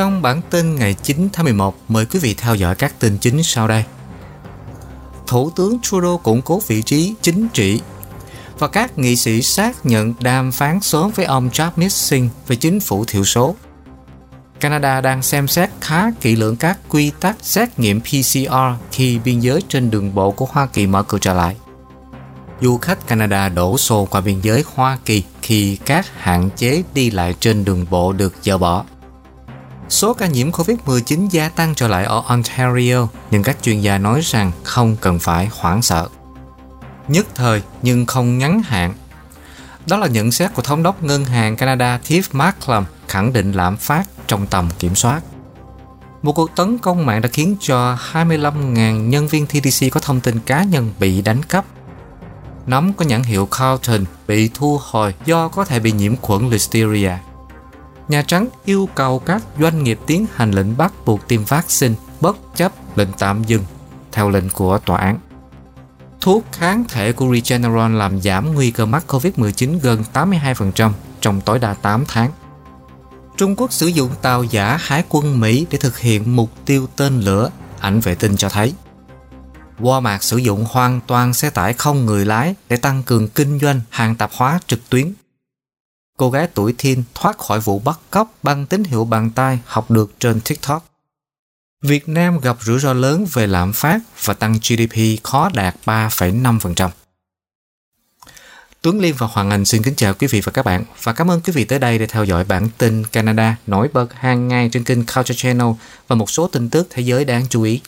Trong bản tin ngày 9 tháng 11, mời quý vị theo dõi các tin chính sau đây. Thủ tướng Trudeau củng cố vị trí chính trị và các nghị sĩ xác nhận đàm phán sớm với ông Jagmeet Singh về chính phủ thiểu số. Canada đang xem xét khá kỹ lưỡng các quy tắc xét nghiệm PCR khi biên giới trên đường bộ của Hoa Kỳ mở cửa trở lại. Du khách Canada đổ xô qua biên giới Hoa Kỳ khi các hạn chế đi lại trên đường bộ được dỡ bỏ. Số ca nhiễm COVID-19 gia tăng trở lại ở Ontario, nhưng các chuyên gia nói rằng không cần phải hoảng sợ. Nhất thời nhưng không ngắn hạn. Đó là nhận xét của thống đốc ngân hàng Canada Tiff Macklem khẳng định lạm phát trong tầm kiểm soát. Một cuộc tấn công mạng đã khiến cho 25.000 nhân viên TDC có thông tin cá nhân bị đánh cắp. Nấm có nhãn hiệu Carlton bị thu hồi do có thể bị nhiễm khuẩn Listeria. Nhà Trắng yêu cầu các doanh nghiệp tiến hành lệnh bắt buộc tiêm vaccine bất chấp lệnh tạm dừng theo lệnh của tòa án. Thuốc kháng thể của Regeneron làm giảm nguy cơ mắc COVID-19 gần 82% trong tối đa 8 tháng. Trung Quốc sử dụng tàu giả Hải quân Mỹ để thực hiện mục tiêu tên lửa, ảnh vệ tinh cho thấy. Walmart sử dụng hoàn toàn xe tải không người lái để tăng cường kinh doanh hàng tạp hóa trực tuyến. Cô gái tuổi teen thoát khỏi vụ bắt cóc bằng tín hiệu bàn tay học được trên TikTok. Việt Nam gặp rủi ro lớn về lạm phát và tăng GDP khó đạt 3,5%. Tuấn Liên và Hoàng Anh xin kính chào quý vị và các bạn và cảm ơn quý vị tới đây để theo dõi bản tin Canada nổi bật hàng ngày trên kênh Culture Channel và một số tin tức thế giới đáng chú ý.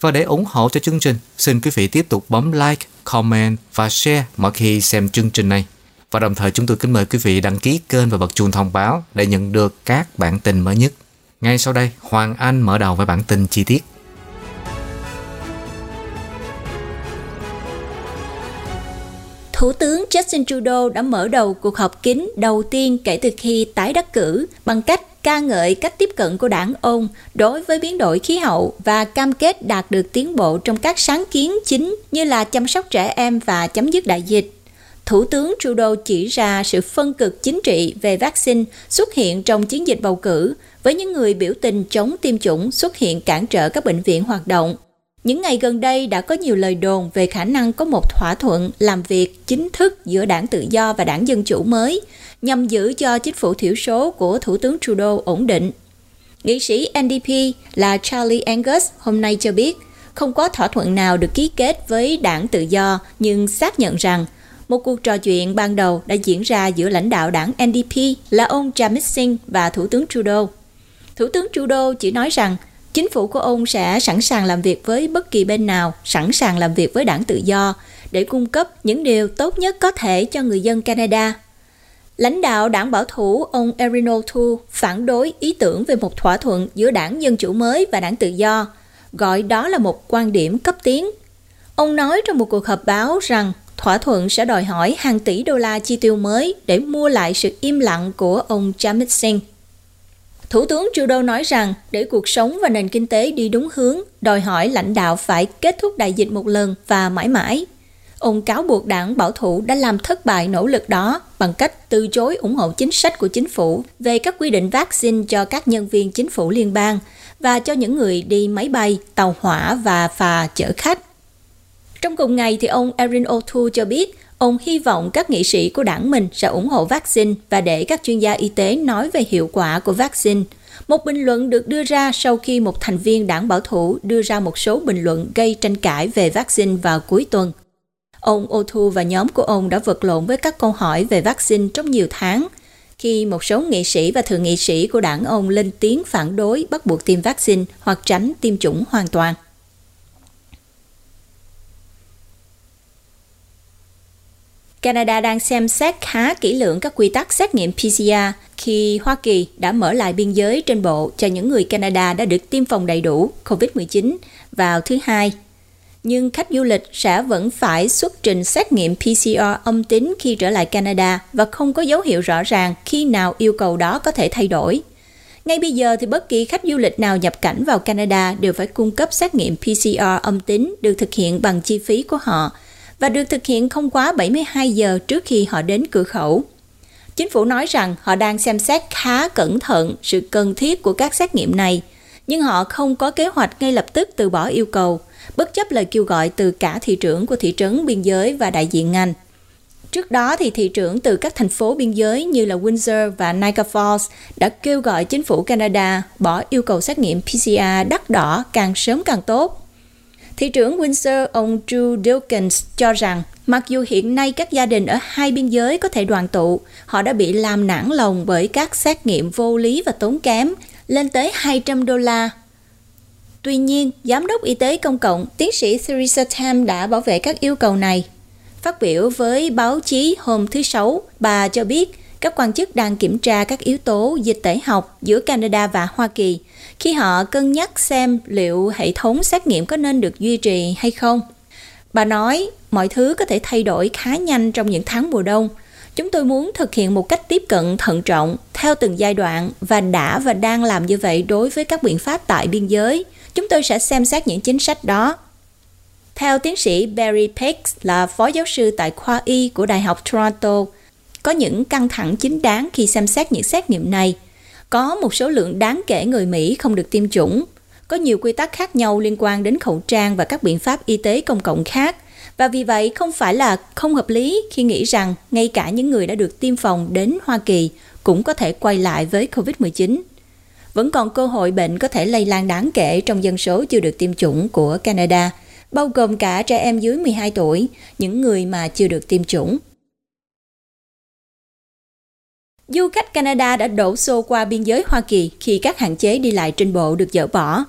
Và để ủng hộ cho chương trình, xin quý vị tiếp tục bấm like, comment và share mỗi khi xem chương trình này. Và đồng thời chúng tôi kính mời quý vị đăng ký kênh và bật chuông thông báo để nhận được các bản tin mới nhất. Ngay sau đây, Hoàng Anh mở đầu với bản tin chi tiết. Thủ tướng Justin Trudeau đã mở đầu cuộc họp kín đầu tiên kể từ khi tái đắc cử bằng cách ca ngợi cách tiếp cận của đảng ông đối với biến đổi khí hậu và cam kết đạt được tiến bộ trong các sáng kiến chính như là chăm sóc trẻ em và chấm dứt đại dịch. Thủ tướng Trudeau chỉ ra sự phân cực chính trị về vaccine xuất hiện trong chiến dịch bầu cử, với những người biểu tình chống tiêm chủng xuất hiện cản trở các bệnh viện hoạt động. Những ngày gần đây đã có nhiều lời đồn về khả năng có một thỏa thuận làm việc chính thức giữa đảng tự do và đảng Dân Chủ mới, nhằm giữ cho chính phủ thiểu số của Thủ tướng Trudeau ổn định. Nghị sĩ NDP là Charlie Angus hôm nay cho biết, không có thỏa thuận nào được ký kết với đảng tự do, nhưng xác nhận rằng một cuộc trò chuyện ban đầu đã diễn ra giữa lãnh đạo đảng NDP là ông Jamit Singh và Thủ tướng Trudeau. Thủ tướng Trudeau chỉ nói rằng chính phủ của ông sẽ sẵn sàng làm việc với bất kỳ bên nào, sẵn sàng làm việc với đảng tự do để cung cấp những điều tốt nhất có thể cho người dân Canada. Lãnh đạo đảng bảo thủ ông Erin O'Toole phản đối ý tưởng về một thỏa thuận giữa đảng Dân Chủ mới và đảng tự do, gọi đó là một quan điểm cấp tiến. Ông nói trong một cuộc họp báo rằng thỏa thuận sẽ đòi hỏi hàng tỷ đô la chi tiêu mới để mua lại sự im lặng của ông Jamit Singh. Thủ tướng Trudeau nói rằng để cuộc sống và nền kinh tế đi đúng hướng, đòi hỏi lãnh đạo phải kết thúc đại dịch một lần và mãi mãi. Ông cáo buộc đảng bảo thủ đã làm thất bại nỗ lực đó bằng cách từ chối ủng hộ chính sách của chính phủ về các quy định vaccine cho các nhân viên chính phủ liên bang và cho những người đi máy bay, tàu hỏa và phà chở khách. Trong cùng ngày thì ông Erin O'Toole cho biết ông hy vọng các nghị sĩ của đảng mình sẽ ủng hộ vaccine và để các chuyên gia y tế nói về hiệu quả của vaccine. Một bình luận được đưa ra sau khi một thành viên đảng bảo thủ đưa ra một số bình luận gây tranh cãi về vaccine vào cuối tuần. Ông O'Toole và nhóm của ông đã vật lộn với các câu hỏi về vaccine trong nhiều tháng, khi một số nghị sĩ và thượng nghị sĩ của đảng ông lên tiếng phản đối bắt buộc tiêm vaccine hoặc tránh tiêm chủng hoàn toàn. Canada đang xem xét khá kỹ lưỡng các quy tắc xét nghiệm PCR khi Hoa Kỳ đã mở lại biên giới trên bộ cho những người Canada đã được tiêm phòng đầy đủ COVID-19 vào thứ hai. Nhưng khách du lịch sẽ vẫn phải xuất trình xét nghiệm PCR âm tính khi trở lại Canada và không có dấu hiệu rõ ràng khi nào yêu cầu đó có thể thay đổi. Ngay bây giờ thì bất kỳ khách du lịch nào nhập cảnh vào Canada đều phải cung cấp xét nghiệm PCR âm tính được thực hiện bằng chi phí của họ – và được thực hiện không quá 72 giờ trước khi họ đến cửa khẩu. Chính phủ nói rằng họ đang xem xét khá cẩn thận sự cần thiết của các xét nghiệm này, nhưng họ không có kế hoạch ngay lập tức từ bỏ yêu cầu, bất chấp lời kêu gọi từ cả thị trưởng của thị trấn biên giới và đại diện ngành. Trước đó thì thị trưởng từ các thành phố biên giới như là Windsor và Niagara Falls đã kêu gọi chính phủ Canada bỏ yêu cầu xét nghiệm PCR đắt đỏ càng sớm càng tốt. Thị trưởng Windsor ông Drew Dilkins cho rằng mặc dù hiện nay các gia đình ở hai biên giới có thể đoàn tụ, họ đã bị làm nản lòng bởi các xét nghiệm vô lý và tốn kém lên tới 200 đô la. Tuy nhiên, Giám đốc Y tế Công cộng tiến sĩ Theresa Tam đã bảo vệ các yêu cầu này Phát biểu với báo chí hôm thứ Sáu, bà cho biết các quan chức đang kiểm tra các yếu tố dịch tễ học giữa Canada và Hoa Kỳ khi họ cân nhắc xem liệu hệ thống xét nghiệm có nên được duy trì hay không. Bà nói, mọi thứ có thể thay đổi khá nhanh trong những tháng mùa đông. Chúng tôi muốn thực hiện một cách tiếp cận thận trọng theo từng giai đoạn và đã và đang làm như vậy đối với các biện pháp tại biên giới. Chúng tôi sẽ xem xét những chính sách đó theo tiến sĩ Barry Peck là phó giáo sư tại khoa y của Đại học Toronto, có những căng thẳng chính đáng khi xem xét những xét nghiệm này. Có một số lượng đáng kể người Mỹ không được tiêm chủng. Có nhiều quy tắc khác nhau liên quan đến khẩu trang và các biện pháp y tế công cộng khác. Và vì vậy không phải là không hợp lý khi nghĩ rằng ngay cả những người đã được tiêm phòng đến Hoa Kỳ cũng có thể quay lại với COVID-19. Vẫn còn cơ hội bệnh có thể lây lan đáng kể trong dân số chưa được tiêm chủng của Canada – bao gồm cả trẻ em dưới 12 tuổi, những người mà chưa được tiêm chủng. Du khách Canada đã đổ xô qua biên giới Hoa Kỳ khi các hạn chế đi lại trên bộ được dỡ bỏ.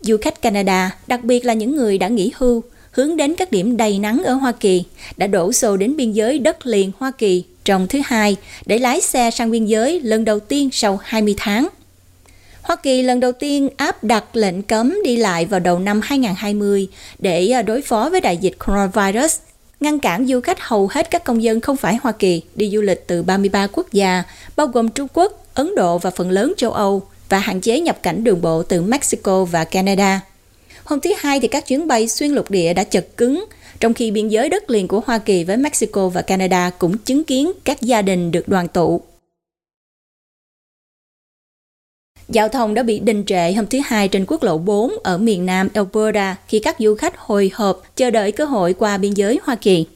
Du khách Canada, đặc biệt là những người đã nghỉ hưu, hướng đến các điểm đầy nắng ở Hoa Kỳ, đã đổ xô đến biên giới đất liền Hoa Kỳ trong thứ hai để lái xe sang biên giới lần đầu tiên sau 20 tháng. Hoa Kỳ lần đầu tiên áp đặt lệnh cấm đi lại vào đầu năm 2020 để à, đối phó với đại dịch coronavirus, ngăn cản du khách hầu hết các công dân không phải Hoa Kỳ đi du lịch từ 33 quốc gia, bao gồm Trung Quốc, Ấn Độ và phần lớn châu Âu, và hạn chế nhập cảnh đường bộ từ Mexico và Canada. Hôm thứ Hai thì các chuyến bay xuyên lục địa đã chật cứng, trong khi biên giới đất liền của Hoa Kỳ với Mexico và Canada cũng chứng kiến các gia đình được đoàn tụ. Giao thông đã bị đình trệ hôm thứ Hai trên quốc lộ 4 ở miền nam Alberta khi các du khách hồi hộp chờ đợi cơ hội qua biên giới Hoa Kỳ.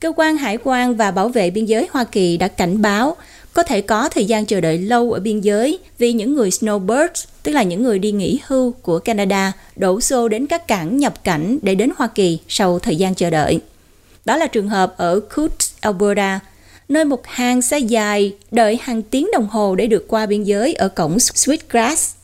Cơ quan Hải quan và Bảo vệ biên giới Hoa Kỳ đã cảnh báo có thể có thời gian chờ đợi lâu ở biên giới vì những người snowbirds, tức là những người đi nghỉ hưu của Canada, đổ xô đến các cảng nhập cảnh để đến Hoa Kỳ sau thời gian chờ đợi. Đó là trường hợp ở Coots, Alberta, nơi một hàng xe dài đợi hàng tiếng đồng hồ để được qua biên giới ở cổng Sweetgrass.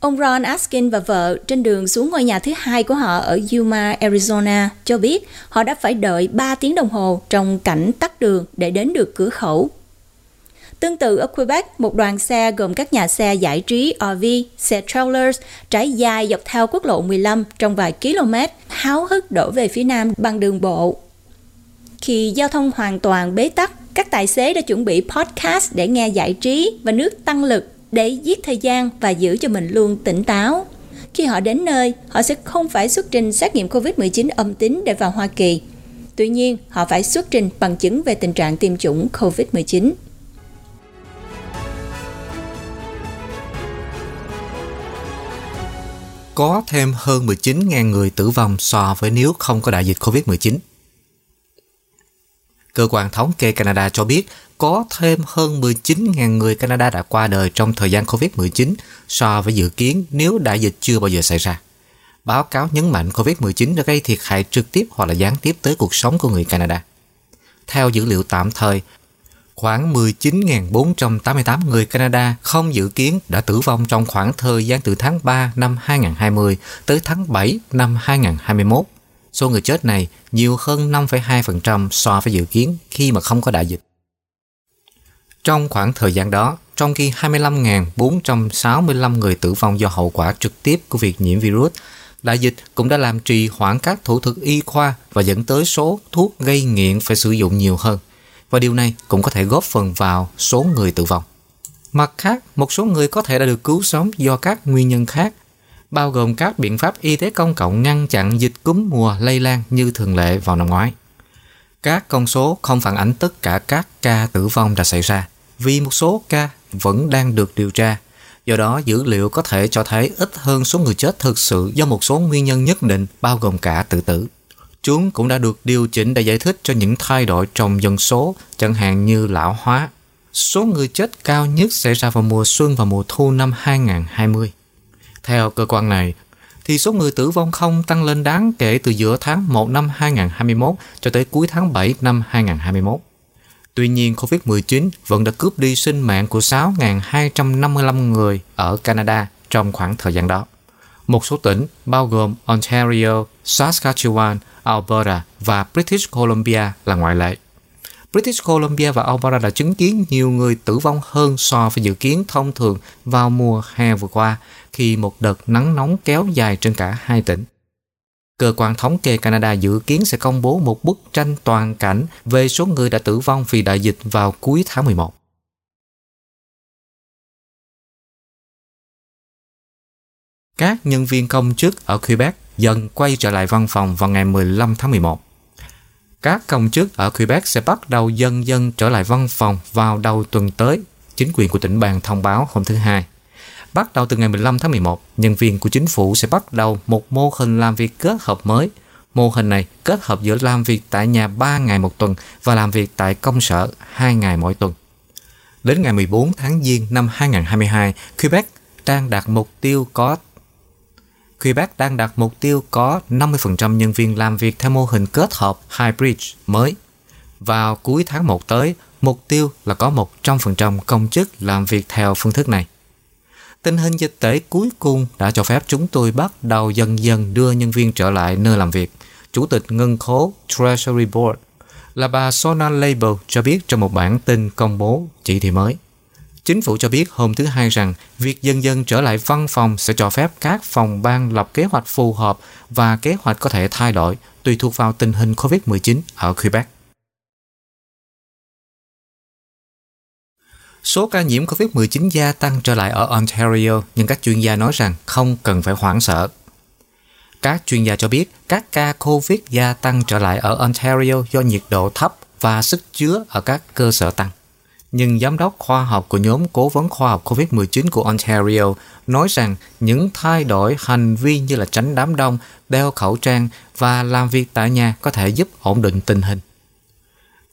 Ông Ron Askin và vợ trên đường xuống ngôi nhà thứ hai của họ ở Yuma, Arizona cho biết họ đã phải đợi 3 tiếng đồng hồ trong cảnh tắt đường để đến được cửa khẩu. Tương tự ở Quebec, một đoàn xe gồm các nhà xe giải trí RV, xe trailers trải dài dọc theo quốc lộ 15 trong vài km, háo hức đổ về phía nam bằng đường bộ. Khi giao thông hoàn toàn bế tắc, các tài xế đã chuẩn bị podcast để nghe giải trí và nước tăng lực để giết thời gian và giữ cho mình luôn tỉnh táo. Khi họ đến nơi, họ sẽ không phải xuất trình xét nghiệm COVID-19 âm tính để vào Hoa Kỳ. Tuy nhiên, họ phải xuất trình bằng chứng về tình trạng tiêm chủng COVID-19. Có thêm hơn 19.000 người tử vong so với nếu không có đại dịch COVID-19. Cơ quan thống kê Canada cho biết có thêm hơn 19.000 người Canada đã qua đời trong thời gian COVID-19 so với dự kiến nếu đại dịch chưa bao giờ xảy ra. Báo cáo nhấn mạnh COVID-19 đã gây thiệt hại trực tiếp hoặc là gián tiếp tới cuộc sống của người Canada. Theo dữ liệu tạm thời, khoảng 19.488 người Canada không dự kiến đã tử vong trong khoảng thời gian từ tháng 3 năm 2020 tới tháng 7 năm 2021 Số người chết này nhiều hơn 5,2% so với dự kiến khi mà không có đại dịch. Trong khoảng thời gian đó, trong khi 25.465 người tử vong do hậu quả trực tiếp của việc nhiễm virus, đại dịch cũng đã làm trì hoãn các thủ thuật y khoa và dẫn tới số thuốc gây nghiện phải sử dụng nhiều hơn. Và điều này cũng có thể góp phần vào số người tử vong. Mặt khác, một số người có thể đã được cứu sống do các nguyên nhân khác bao gồm các biện pháp y tế công cộng ngăn chặn dịch cúm mùa lây lan như thường lệ vào năm ngoái. Các con số không phản ánh tất cả các ca tử vong đã xảy ra, vì một số ca vẫn đang được điều tra. Do đó, dữ liệu có thể cho thấy ít hơn số người chết thực sự do một số nguyên nhân nhất định, bao gồm cả tự tử. Chúng cũng đã được điều chỉnh để giải thích cho những thay đổi trong dân số, chẳng hạn như lão hóa. Số người chết cao nhất xảy ra vào mùa xuân và mùa thu năm 2020. Theo cơ quan này, thì số người tử vong không tăng lên đáng kể từ giữa tháng 1 năm 2021 cho tới cuối tháng 7 năm 2021. Tuy nhiên, COVID-19 vẫn đã cướp đi sinh mạng của 6.255 người ở Canada trong khoảng thời gian đó. Một số tỉnh, bao gồm Ontario, Saskatchewan, Alberta và British Columbia là ngoại lệ. British Columbia và Alberta đã chứng kiến nhiều người tử vong hơn so với dự kiến thông thường vào mùa hè vừa qua, khi một đợt nắng nóng kéo dài trên cả hai tỉnh. Cơ quan thống kê Canada dự kiến sẽ công bố một bức tranh toàn cảnh về số người đã tử vong vì đại dịch vào cuối tháng 11. Các nhân viên công chức ở Quebec dần quay trở lại văn phòng vào ngày 15 tháng 11. Các công chức ở Quebec sẽ bắt đầu dần dần trở lại văn phòng vào đầu tuần tới, chính quyền của tỉnh bang thông báo hôm thứ Hai. Bắt đầu từ ngày 15 tháng 11, nhân viên của chính phủ sẽ bắt đầu một mô hình làm việc kết hợp mới. Mô hình này kết hợp giữa làm việc tại nhà 3 ngày một tuần và làm việc tại công sở 2 ngày mỗi tuần. Đến ngày 14 tháng Giêng năm 2022, Quebec đang đạt mục tiêu có Quebec đang đặt mục tiêu có 50% nhân viên làm việc theo mô hình kết hợp hybrid mới. Vào cuối tháng 1 tới, mục tiêu là có 100% công chức làm việc theo phương thức này. Tình hình dịch tễ cuối cùng đã cho phép chúng tôi bắt đầu dần dần đưa nhân viên trở lại nơi làm việc. Chủ tịch ngân khố Treasury Board là bà Sona Label cho biết trong một bản tin công bố chỉ thị mới. Chính phủ cho biết hôm thứ Hai rằng việc dân dân trở lại văn phòng sẽ cho phép các phòng ban lập kế hoạch phù hợp và kế hoạch có thể thay đổi tùy thuộc vào tình hình COVID-19 ở Quebec. Số ca nhiễm COVID-19 gia tăng trở lại ở Ontario, nhưng các chuyên gia nói rằng không cần phải hoảng sợ. Các chuyên gia cho biết các ca COVID gia tăng trở lại ở Ontario do nhiệt độ thấp và sức chứa ở các cơ sở tăng nhưng giám đốc khoa học của nhóm cố vấn khoa học COVID-19 của Ontario nói rằng những thay đổi hành vi như là tránh đám đông, đeo khẩu trang và làm việc tại nhà có thể giúp ổn định tình hình.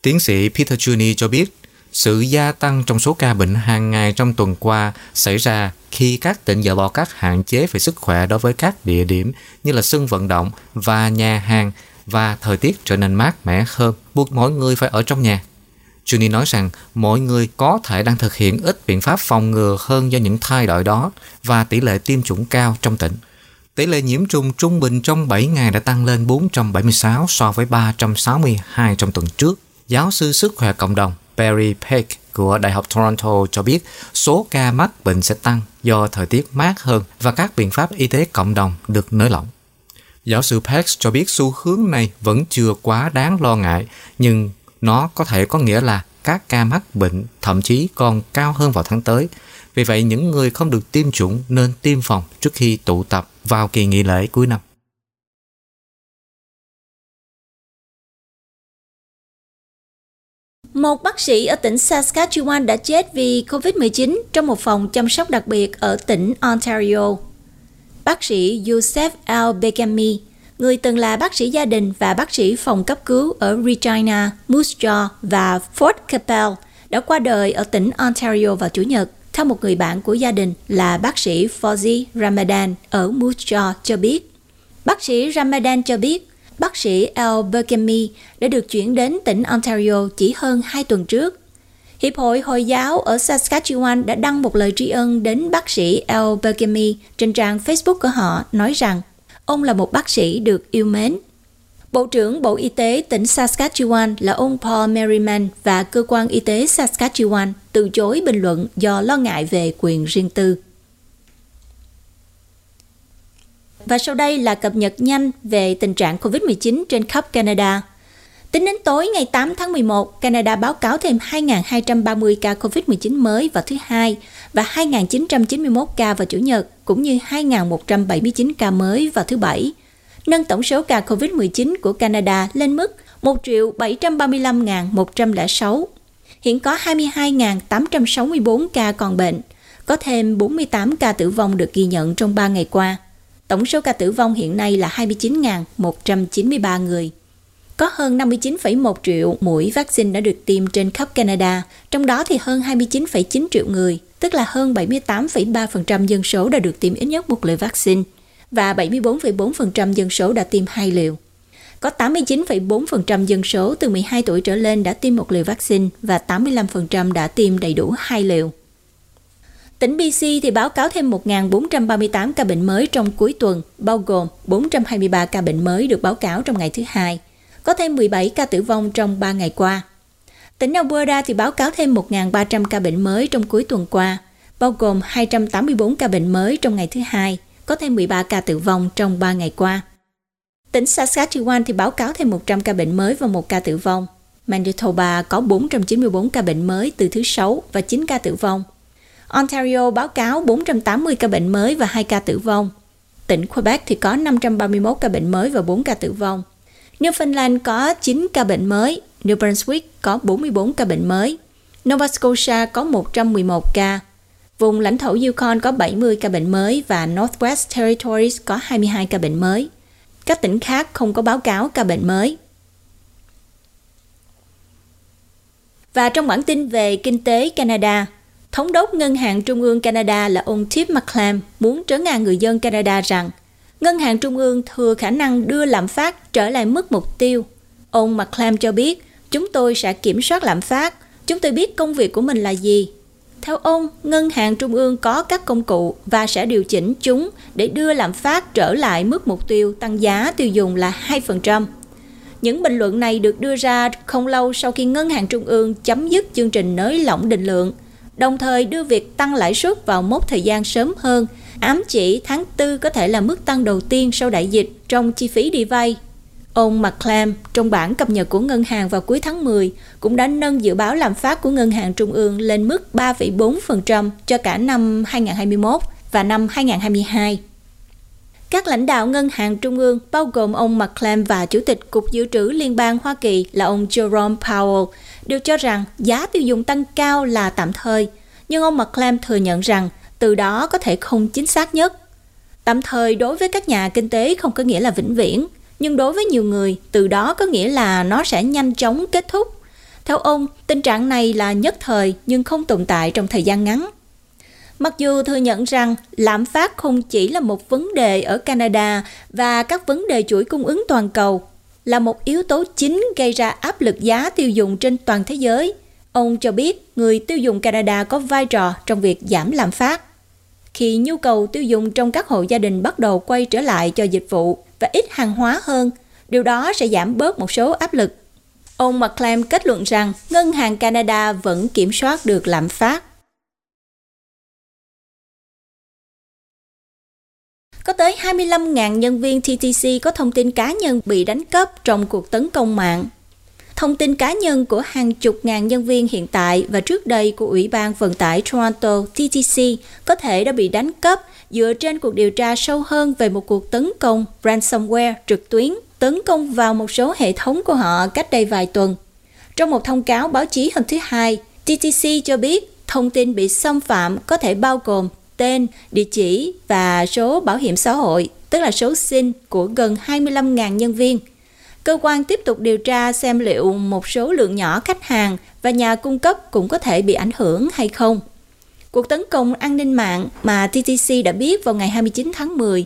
Tiến sĩ Peter Juni cho biết, sự gia tăng trong số ca bệnh hàng ngày trong tuần qua xảy ra khi các tỉnh dỡ bỏ các hạn chế về sức khỏe đối với các địa điểm như là sân vận động và nhà hàng và thời tiết trở nên mát mẻ hơn, buộc mỗi người phải ở trong nhà. Juni nói rằng mọi người có thể đang thực hiện ít biện pháp phòng ngừa hơn do những thay đổi đó và tỷ lệ tiêm chủng cao trong tỉnh. Tỷ lệ nhiễm trùng trung bình trong 7 ngày đã tăng lên 476 so với 362 trong tuần trước. Giáo sư sức khỏe cộng đồng Barry Peck của Đại học Toronto cho biết số ca mắc bệnh sẽ tăng do thời tiết mát hơn và các biện pháp y tế cộng đồng được nới lỏng. Giáo sư Peck cho biết xu hướng này vẫn chưa quá đáng lo ngại, nhưng nó có thể có nghĩa là các ca mắc bệnh thậm chí còn cao hơn vào tháng tới. Vì vậy, những người không được tiêm chủng nên tiêm phòng trước khi tụ tập vào kỳ nghỉ lễ cuối năm. Một bác sĩ ở tỉnh Saskatchewan đã chết vì COVID-19 trong một phòng chăm sóc đặc biệt ở tỉnh Ontario. Bác sĩ Joseph L. Người từng là bác sĩ gia đình và bác sĩ phòng cấp cứu ở Regina, Moose Jaw và Fort Capel, đã qua đời ở tỉnh Ontario vào Chủ nhật. Theo một người bạn của gia đình là bác sĩ Fozzy Ramadan ở Moose Jaw cho biết. Bác sĩ Ramadan cho biết bác sĩ El Burkemi đã được chuyển đến tỉnh Ontario chỉ hơn 2 tuần trước. Hiệp hội Hồi giáo ở Saskatchewan đã đăng một lời tri ân đến bác sĩ El Burkemi trên trang Facebook của họ nói rằng Ông là một bác sĩ được yêu mến. Bộ trưởng Bộ Y tế tỉnh Saskatchewan là ông Paul Merriman và cơ quan y tế Saskatchewan từ chối bình luận do lo ngại về quyền riêng tư. Và sau đây là cập nhật nhanh về tình trạng COVID-19 trên khắp Canada. Tính đến tối ngày 8 tháng 11, Canada báo cáo thêm 2.230 ca COVID-19 mới vào thứ Hai và 2.991 ca vào Chủ nhật, cũng như 2.179 ca mới vào thứ Bảy, nâng tổng số ca COVID-19 của Canada lên mức 1 735.106. hiện có 22.864 ca còn bệnh, có thêm 48 ca tử vong được ghi nhận trong 3 ngày qua. Tổng số ca tử vong hiện nay là 29.193 người. Có hơn 59,1 triệu mũi vaccine đã được tiêm trên khắp Canada, trong đó thì hơn 29,9 triệu người, tức là hơn 78,3% dân số đã được tiêm ít nhất một liều vaccine và 74,4% dân số đã tiêm hai liều. Có 89,4% dân số từ 12 tuổi trở lên đã tiêm một liều vaccine và 85% đã tiêm đầy đủ hai liều. Tỉnh BC thì báo cáo thêm 1.438 ca bệnh mới trong cuối tuần, bao gồm 423 ca bệnh mới được báo cáo trong ngày thứ hai. Có thêm 17 ca tử vong trong 3 ngày qua. Tỉnh Alberta thì báo cáo thêm 1.300 ca bệnh mới trong cuối tuần qua, bao gồm 284 ca bệnh mới trong ngày thứ hai, có thêm 13 ca tử vong trong 3 ngày qua. Tỉnh Saskatchewan thì báo cáo thêm 100 ca bệnh mới và 1 ca tử vong. Manitoba có 494 ca bệnh mới từ thứ Sáu và 9 ca tử vong. Ontario báo cáo 480 ca bệnh mới và 2 ca tử vong. Tỉnh Quebec thì có 531 ca bệnh mới và 4 ca tử vong. Newfoundland có 9 ca bệnh mới, New Brunswick có 44 ca bệnh mới, Nova Scotia có 111 ca, vùng lãnh thổ Yukon có 70 ca bệnh mới và Northwest Territories có 22 ca bệnh mới. Các tỉnh khác không có báo cáo ca bệnh mới. Và trong bản tin về kinh tế Canada, Thống đốc Ngân hàng Trung ương Canada là ông Tiff McClam muốn trấn an người dân Canada rằng Ngân hàng Trung ương thừa khả năng đưa lạm phát trở lại mức mục tiêu. Ông McClam cho biết, chúng tôi sẽ kiểm soát lạm phát, chúng tôi biết công việc của mình là gì. Theo ông, Ngân hàng Trung ương có các công cụ và sẽ điều chỉnh chúng để đưa lạm phát trở lại mức mục tiêu tăng giá tiêu dùng là 2%. Những bình luận này được đưa ra không lâu sau khi Ngân hàng Trung ương chấm dứt chương trình nới lỏng định lượng – đồng thời đưa việc tăng lãi suất vào mốc thời gian sớm hơn, ám chỉ tháng 4 có thể là mức tăng đầu tiên sau đại dịch trong chi phí đi vay. Ông McClam trong bản cập nhật của ngân hàng vào cuối tháng 10 cũng đã nâng dự báo lạm phát của ngân hàng trung ương lên mức 3,4% cho cả năm 2021 và năm 2022. Các lãnh đạo ngân hàng trung ương bao gồm ông McClam và Chủ tịch Cục Dự trữ Liên bang Hoa Kỳ là ông Jerome Powell đều cho rằng giá tiêu dùng tăng cao là tạm thời, nhưng ông McClam thừa nhận rằng từ đó có thể không chính xác nhất. Tạm thời đối với các nhà kinh tế không có nghĩa là vĩnh viễn, nhưng đối với nhiều người, từ đó có nghĩa là nó sẽ nhanh chóng kết thúc. Theo ông, tình trạng này là nhất thời nhưng không tồn tại trong thời gian ngắn. Mặc dù thừa nhận rằng lạm phát không chỉ là một vấn đề ở Canada và các vấn đề chuỗi cung ứng toàn cầu, là một yếu tố chính gây ra áp lực giá tiêu dùng trên toàn thế giới. Ông cho biết người tiêu dùng Canada có vai trò trong việc giảm lạm phát. Khi nhu cầu tiêu dùng trong các hộ gia đình bắt đầu quay trở lại cho dịch vụ và ít hàng hóa hơn, điều đó sẽ giảm bớt một số áp lực. Ông McClam kết luận rằng ngân hàng Canada vẫn kiểm soát được lạm phát Có tới 25.000 nhân viên TTC có thông tin cá nhân bị đánh cắp trong cuộc tấn công mạng. Thông tin cá nhân của hàng chục ngàn nhân viên hiện tại và trước đây của Ủy ban Vận tải Toronto TTC có thể đã bị đánh cắp dựa trên cuộc điều tra sâu hơn về một cuộc tấn công ransomware trực tuyến tấn công vào một số hệ thống của họ cách đây vài tuần. Trong một thông cáo báo chí hôm thứ Hai, TTC cho biết thông tin bị xâm phạm có thể bao gồm tên, địa chỉ và số bảo hiểm xã hội, tức là số SIN của gần 25.000 nhân viên. Cơ quan tiếp tục điều tra xem liệu một số lượng nhỏ khách hàng và nhà cung cấp cũng có thể bị ảnh hưởng hay không. Cuộc tấn công an ninh mạng mà TTC đã biết vào ngày 29 tháng 10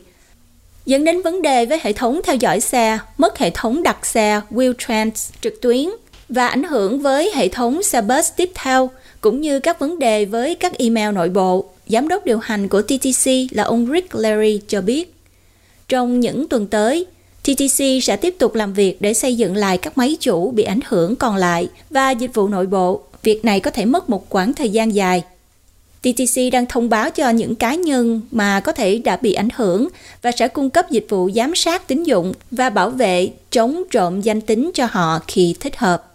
dẫn đến vấn đề với hệ thống theo dõi xe, mất hệ thống đặt xe Wheeltrans trực tuyến và ảnh hưởng với hệ thống xe bus tiếp theo, cũng như các vấn đề với các email nội bộ giám đốc điều hành của TTC là ông Rick Larry cho biết. Trong những tuần tới, TTC sẽ tiếp tục làm việc để xây dựng lại các máy chủ bị ảnh hưởng còn lại và dịch vụ nội bộ. Việc này có thể mất một quãng thời gian dài. TTC đang thông báo cho những cá nhân mà có thể đã bị ảnh hưởng và sẽ cung cấp dịch vụ giám sát tín dụng và bảo vệ chống trộm danh tính cho họ khi thích hợp.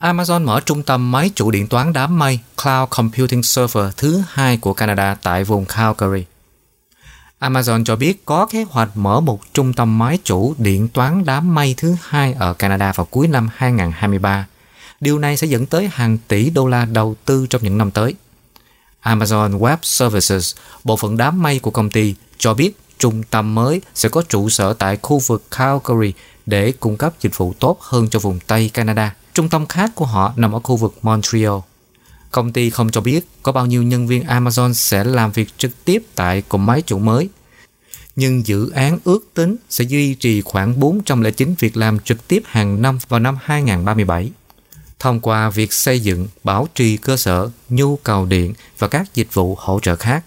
Amazon mở trung tâm máy chủ điện toán đám mây Cloud Computing Server thứ hai của Canada tại vùng Calgary. Amazon cho biết có kế hoạch mở một trung tâm máy chủ điện toán đám mây thứ hai ở Canada vào cuối năm 2023. Điều này sẽ dẫn tới hàng tỷ đô la đầu tư trong những năm tới. Amazon Web Services, bộ phận đám mây của công ty, cho biết trung tâm mới sẽ có trụ sở tại khu vực Calgary để cung cấp dịch vụ tốt hơn cho vùng Tây Canada. Trung tâm khác của họ nằm ở khu vực Montreal. Công ty không cho biết có bao nhiêu nhân viên Amazon sẽ làm việc trực tiếp tại cụm máy chủ mới. Nhưng dự án ước tính sẽ duy trì khoảng 409 việc làm trực tiếp hàng năm vào năm 2037 thông qua việc xây dựng, bảo trì cơ sở, nhu cầu điện và các dịch vụ hỗ trợ khác.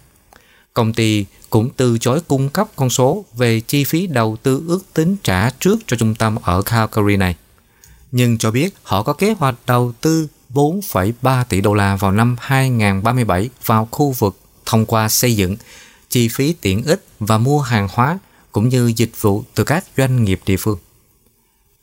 Công ty cũng từ chối cung cấp con số về chi phí đầu tư ước tính trả trước cho trung tâm ở Calgary này. Nhưng cho biết họ có kế hoạch đầu tư 4,3 tỷ đô la vào năm 2037 vào khu vực thông qua xây dựng, chi phí tiện ích và mua hàng hóa cũng như dịch vụ từ các doanh nghiệp địa phương.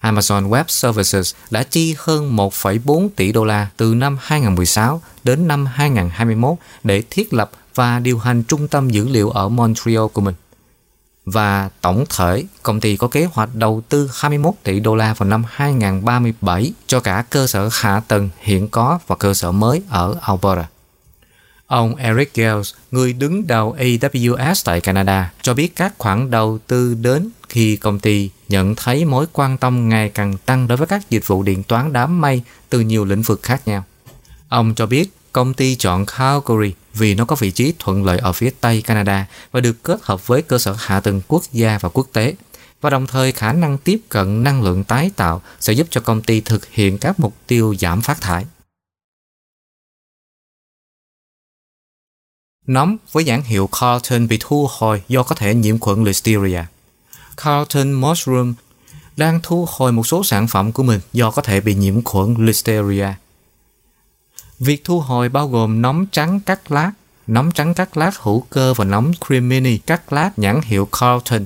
Amazon Web Services đã chi hơn 1,4 tỷ đô la từ năm 2016 đến năm 2021 để thiết lập và điều hành trung tâm dữ liệu ở Montreal của mình. Và tổng thể, công ty có kế hoạch đầu tư 21 tỷ đô la vào năm 2037 cho cả cơ sở hạ tầng hiện có và cơ sở mới ở Alberta. Ông Eric Gales, người đứng đầu AWS tại Canada, cho biết các khoản đầu tư đến khi công ty nhận thấy mối quan tâm ngày càng tăng đối với các dịch vụ điện toán đám mây từ nhiều lĩnh vực khác nhau. Ông cho biết công ty chọn Calgary vì nó có vị trí thuận lợi ở phía Tây Canada và được kết hợp với cơ sở hạ tầng quốc gia và quốc tế, và đồng thời khả năng tiếp cận năng lượng tái tạo sẽ giúp cho công ty thực hiện các mục tiêu giảm phát thải. Nấm với nhãn hiệu Carlton bị thu hồi do có thể nhiễm khuẩn Listeria. Carlton Mushroom đang thu hồi một số sản phẩm của mình do có thể bị nhiễm khuẩn Listeria. Việc thu hồi bao gồm nấm trắng cắt lát, nấm trắng cắt lát hữu cơ và nấm cream mini cắt lát nhãn hiệu Carlton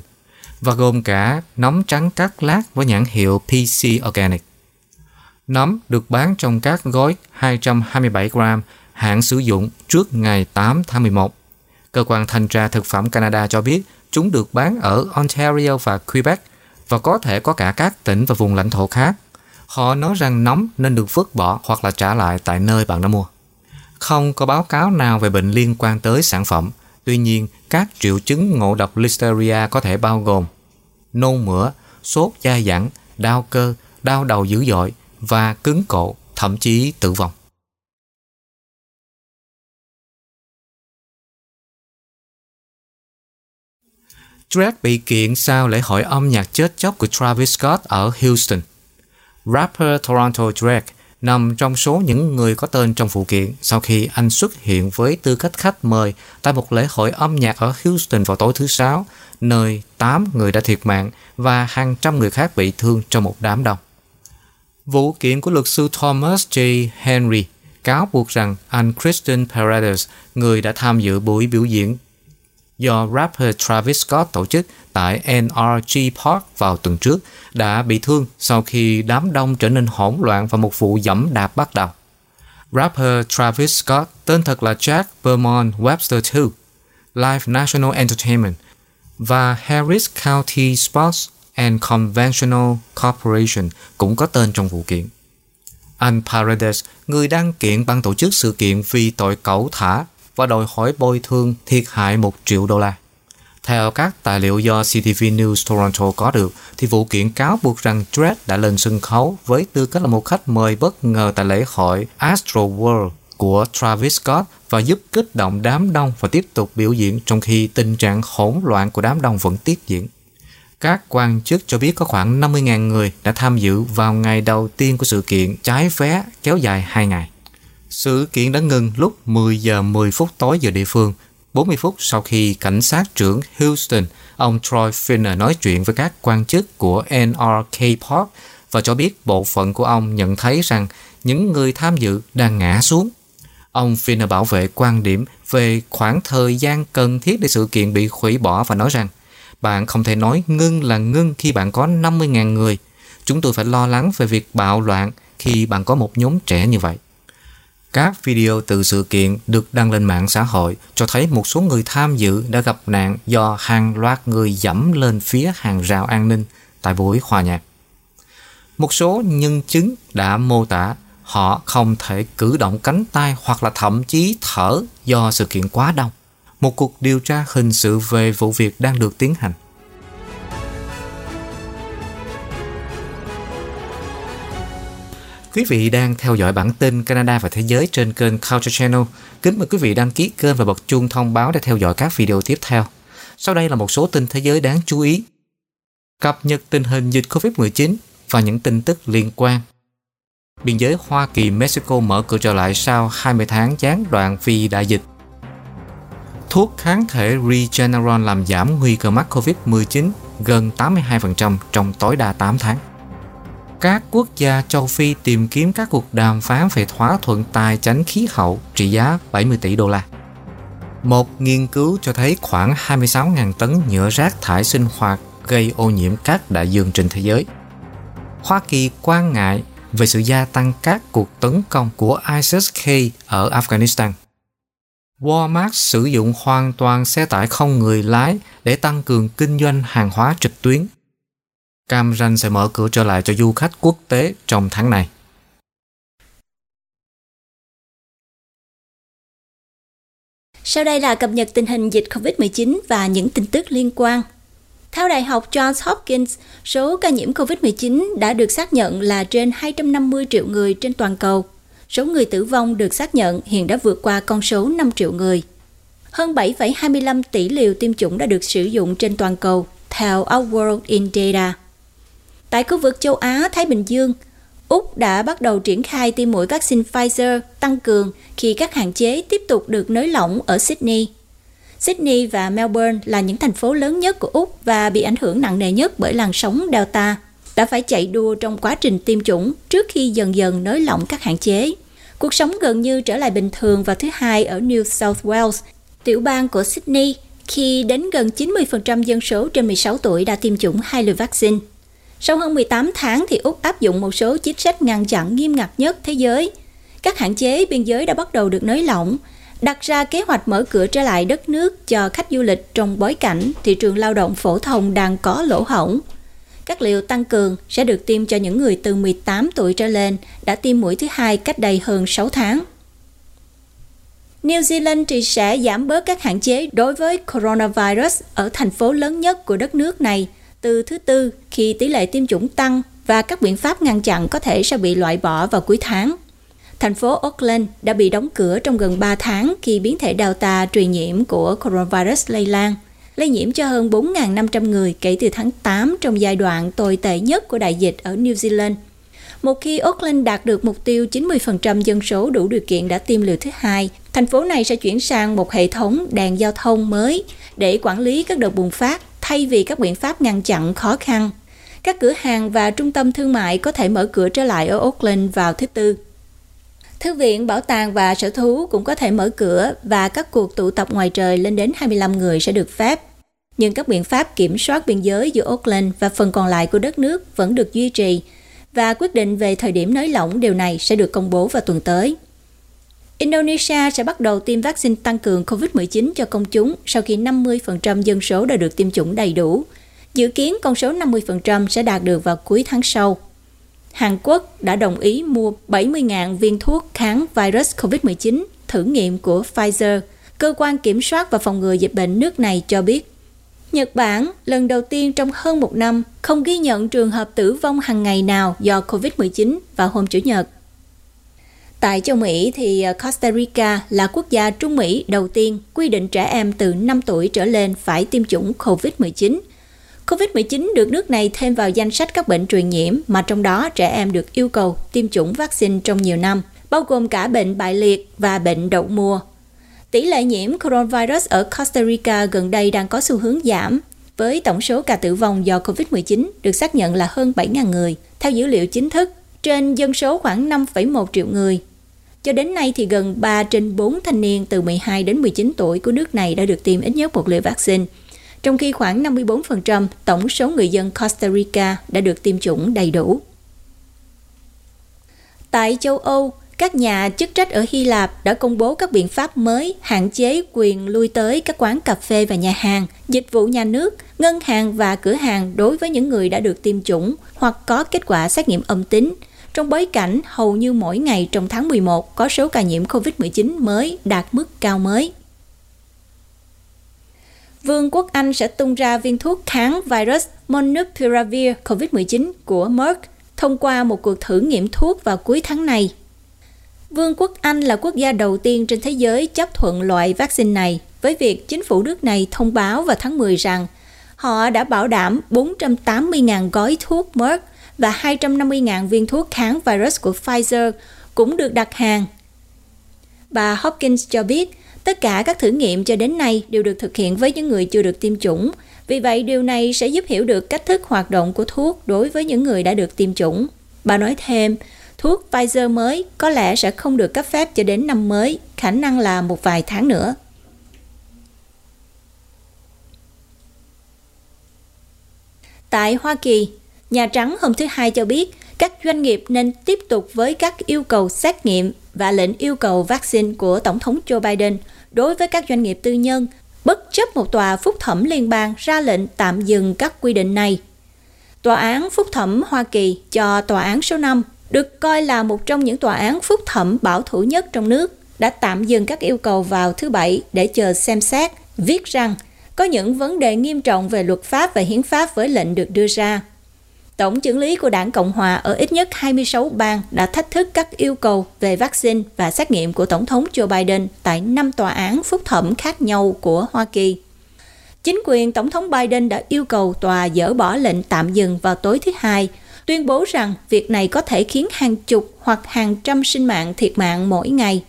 và gồm cả nấm trắng cắt lát với nhãn hiệu PC Organic. Nấm được bán trong các gói 227 gram hạn sử dụng trước ngày 8 tháng 11. Cơ quan thanh tra thực phẩm Canada cho biết chúng được bán ở Ontario và Quebec và có thể có cả các tỉnh và vùng lãnh thổ khác. Họ nói rằng nấm nên được vứt bỏ hoặc là trả lại tại nơi bạn đã mua. Không có báo cáo nào về bệnh liên quan tới sản phẩm. Tuy nhiên, các triệu chứng ngộ độc Listeria có thể bao gồm nôn mửa, sốt dai dẳng, đau cơ, đau đầu dữ dội và cứng cổ, thậm chí tử vong. Drake bị kiện sau lễ hội âm nhạc chết chóc của Travis Scott ở Houston. Rapper Toronto Drake nằm trong số những người có tên trong vụ kiện sau khi anh xuất hiện với tư cách khách mời tại một lễ hội âm nhạc ở Houston vào tối thứ Sáu, nơi 8 người đã thiệt mạng và hàng trăm người khác bị thương trong một đám đông. Vụ kiện của luật sư Thomas J. Henry cáo buộc rằng anh Christian Paredes, người đã tham dự buổi biểu diễn do rapper Travis Scott tổ chức tại NRG Park vào tuần trước đã bị thương sau khi đám đông trở nên hỗn loạn và một vụ dẫm đạp bắt đầu. Rapper Travis Scott, tên thật là Jack Vermont Webster II, Live National Entertainment và Harris County Sports and Conventional Corporation cũng có tên trong vụ kiện. Anh Paredes, người đăng kiện ban tổ chức sự kiện vì tội cẩu thả và đòi hỏi bồi thường thiệt hại 1 triệu đô la. Theo các tài liệu do CTV News Toronto có được, thì vụ kiện cáo buộc rằng Dredd đã lên sân khấu với tư cách là một khách mời bất ngờ tại lễ hội Astro World của Travis Scott và giúp kích động đám đông và tiếp tục biểu diễn trong khi tình trạng hỗn loạn của đám đông vẫn tiếp diễn. Các quan chức cho biết có khoảng 50.000 người đã tham dự vào ngày đầu tiên của sự kiện trái vé kéo dài 2 ngày. Sự kiện đã ngừng lúc 10 giờ 10 phút tối giờ địa phương, 40 phút sau khi cảnh sát trưởng Houston, ông Troy Finner nói chuyện với các quan chức của NRK Park và cho biết bộ phận của ông nhận thấy rằng những người tham dự đang ngã xuống. Ông Finner bảo vệ quan điểm về khoảng thời gian cần thiết để sự kiện bị hủy bỏ và nói rằng bạn không thể nói ngưng là ngưng khi bạn có 50.000 người. Chúng tôi phải lo lắng về việc bạo loạn khi bạn có một nhóm trẻ như vậy. Các video từ sự kiện được đăng lên mạng xã hội cho thấy một số người tham dự đã gặp nạn do hàng loạt người dẫm lên phía hàng rào an ninh tại buổi hòa nhạc. Một số nhân chứng đã mô tả họ không thể cử động cánh tay hoặc là thậm chí thở do sự kiện quá đông. Một cuộc điều tra hình sự về vụ việc đang được tiến hành. Quý vị đang theo dõi bản tin Canada và Thế giới trên kênh Culture Channel. Kính mời quý vị đăng ký kênh và bật chuông thông báo để theo dõi các video tiếp theo. Sau đây là một số tin thế giới đáng chú ý. Cập nhật tình hình dịch COVID-19 và những tin tức liên quan. Biên giới Hoa Kỳ-Mexico mở cửa trở lại sau 20 tháng gián đoạn vì đại dịch. Thuốc kháng thể Regeneron làm giảm nguy cơ mắc COVID-19 gần 82% trong tối đa 8 tháng các quốc gia châu Phi tìm kiếm các cuộc đàm phán về thỏa thuận tài chính khí hậu trị giá 70 tỷ đô la. Một nghiên cứu cho thấy khoảng 26.000 tấn nhựa rác thải sinh hoạt gây ô nhiễm các đại dương trên thế giới. Hoa Kỳ quan ngại về sự gia tăng các cuộc tấn công của ISIS-K ở Afghanistan. Walmart sử dụng hoàn toàn xe tải không người lái để tăng cường kinh doanh hàng hóa trực tuyến Cam Ranh sẽ mở cửa trở lại cho du khách quốc tế trong tháng này. Sau đây là cập nhật tình hình dịch COVID-19 và những tin tức liên quan. Theo Đại học Johns Hopkins, số ca nhiễm COVID-19 đã được xác nhận là trên 250 triệu người trên toàn cầu. Số người tử vong được xác nhận hiện đã vượt qua con số 5 triệu người. Hơn 7,25 tỷ liều tiêm chủng đã được sử dụng trên toàn cầu, theo Our World in Data. Tại khu vực châu Á, Thái Bình Dương, Úc đã bắt đầu triển khai tiêm mũi vaccine Pfizer tăng cường khi các hạn chế tiếp tục được nới lỏng ở Sydney. Sydney và Melbourne là những thành phố lớn nhất của Úc và bị ảnh hưởng nặng nề nhất bởi làn sóng Delta, đã phải chạy đua trong quá trình tiêm chủng trước khi dần dần nới lỏng các hạn chế. Cuộc sống gần như trở lại bình thường vào thứ hai ở New South Wales, tiểu bang của Sydney, khi đến gần 90% dân số trên 16 tuổi đã tiêm chủng hai liều vaccine. Sau hơn 18 tháng thì Úc áp dụng một số chính sách ngăn chặn nghiêm ngặt nhất thế giới. Các hạn chế biên giới đã bắt đầu được nới lỏng, đặt ra kế hoạch mở cửa trở lại đất nước cho khách du lịch trong bối cảnh thị trường lao động phổ thông đang có lỗ hổng. Các liều tăng cường sẽ được tiêm cho những người từ 18 tuổi trở lên đã tiêm mũi thứ hai cách đây hơn 6 tháng. New Zealand thì sẽ giảm bớt các hạn chế đối với coronavirus ở thành phố lớn nhất của đất nước này từ thứ tư khi tỷ lệ tiêm chủng tăng và các biện pháp ngăn chặn có thể sẽ bị loại bỏ vào cuối tháng. Thành phố Auckland đã bị đóng cửa trong gần 3 tháng khi biến thể Delta truyền nhiễm của coronavirus lây lan, lây nhiễm cho hơn 4.500 người kể từ tháng 8 trong giai đoạn tồi tệ nhất của đại dịch ở New Zealand. Một khi Auckland đạt được mục tiêu 90% dân số đủ điều kiện đã tiêm liều thứ hai, thành phố này sẽ chuyển sang một hệ thống đèn giao thông mới để quản lý các đợt bùng phát thay vì các biện pháp ngăn chặn khó khăn. Các cửa hàng và trung tâm thương mại có thể mở cửa trở lại ở Auckland vào thứ Tư. Thư viện, bảo tàng và sở thú cũng có thể mở cửa và các cuộc tụ tập ngoài trời lên đến 25 người sẽ được phép. Nhưng các biện pháp kiểm soát biên giới giữa Auckland và phần còn lại của đất nước vẫn được duy trì và quyết định về thời điểm nới lỏng điều này sẽ được công bố vào tuần tới. Indonesia sẽ bắt đầu tiêm vaccine tăng cường COVID-19 cho công chúng sau khi 50% dân số đã được tiêm chủng đầy đủ. Dự kiến con số 50% sẽ đạt được vào cuối tháng sau. Hàn Quốc đã đồng ý mua 70.000 viên thuốc kháng virus COVID-19 thử nghiệm của Pfizer. Cơ quan kiểm soát và phòng ngừa dịch bệnh nước này cho biết. Nhật Bản lần đầu tiên trong hơn một năm không ghi nhận trường hợp tử vong hàng ngày nào do COVID-19 vào hôm Chủ nhật. Tại châu Mỹ thì ờ, Costa Rica là quốc gia Trung Mỹ đầu tiên quy định trẻ em từ 5 tuổi trở lên phải tiêm chủng COVID-19. COVID-19 được nước này thêm vào danh sách các bệnh truyền nhiễm mà trong đó trẻ em được yêu cầu tiêm chủng vaccine trong nhiều năm, bao gồm cả bệnh bại liệt và bệnh đậu mùa. Tỷ lệ nhiễm coronavirus ở Costa Rica gần đây đang có xu hướng giảm, với tổng số ca tử vong do COVID-19 được xác nhận là hơn 7.000 người, theo dữ liệu chính thức trên dân số khoảng 5,1 triệu người. Cho đến nay thì gần 3 trên 4 thanh niên từ 12 đến 19 tuổi của nước này đã được tiêm ít nhất một liều vaccine, trong khi khoảng 54% tổng số người dân Costa Rica đã được tiêm chủng đầy đủ. Tại châu Âu, các nhà chức trách ở Hy Lạp đã công bố các biện pháp mới hạn chế quyền lui tới các quán cà phê và nhà hàng, dịch vụ nhà nước, ngân hàng và cửa hàng đối với những người đã được tiêm chủng hoặc có kết quả xét nghiệm âm tính. Trong bối cảnh, hầu như mỗi ngày trong tháng 11 có số ca nhiễm COVID-19 mới đạt mức cao mới. Vương quốc Anh sẽ tung ra viên thuốc kháng virus Monopiravir COVID-19 của Merck thông qua một cuộc thử nghiệm thuốc vào cuối tháng này. Vương quốc Anh là quốc gia đầu tiên trên thế giới chấp thuận loại vaccine này, với việc chính phủ nước này thông báo vào tháng 10 rằng họ đã bảo đảm 480.000 gói thuốc Merck và 250.000 viên thuốc kháng virus của Pfizer cũng được đặt hàng. Bà Hopkins cho biết tất cả các thử nghiệm cho đến nay đều được thực hiện với những người chưa được tiêm chủng. Vì vậy, điều này sẽ giúp hiểu được cách thức hoạt động của thuốc đối với những người đã được tiêm chủng. Bà nói thêm, thuốc Pfizer mới có lẽ sẽ không được cấp phép cho đến năm mới, khả năng là một vài tháng nữa. Tại Hoa Kỳ, Nhà Trắng hôm thứ Hai cho biết các doanh nghiệp nên tiếp tục với các yêu cầu xét nghiệm và lệnh yêu cầu vaccine của Tổng thống Joe Biden đối với các doanh nghiệp tư nhân, bất chấp một tòa phúc thẩm liên bang ra lệnh tạm dừng các quy định này. Tòa án phúc thẩm Hoa Kỳ cho tòa án số 5 được coi là một trong những tòa án phúc thẩm bảo thủ nhất trong nước, đã tạm dừng các yêu cầu vào thứ Bảy để chờ xem xét, viết rằng có những vấn đề nghiêm trọng về luật pháp và hiến pháp với lệnh được đưa ra. Tổng trưởng lý của đảng Cộng Hòa ở ít nhất 26 bang đã thách thức các yêu cầu về vaccine và xét nghiệm của Tổng thống Joe Biden tại năm tòa án phúc thẩm khác nhau của Hoa Kỳ. Chính quyền Tổng thống Biden đã yêu cầu tòa dỡ bỏ lệnh tạm dừng vào tối thứ Hai, tuyên bố rằng việc này có thể khiến hàng chục hoặc hàng trăm sinh mạng thiệt mạng mỗi ngày.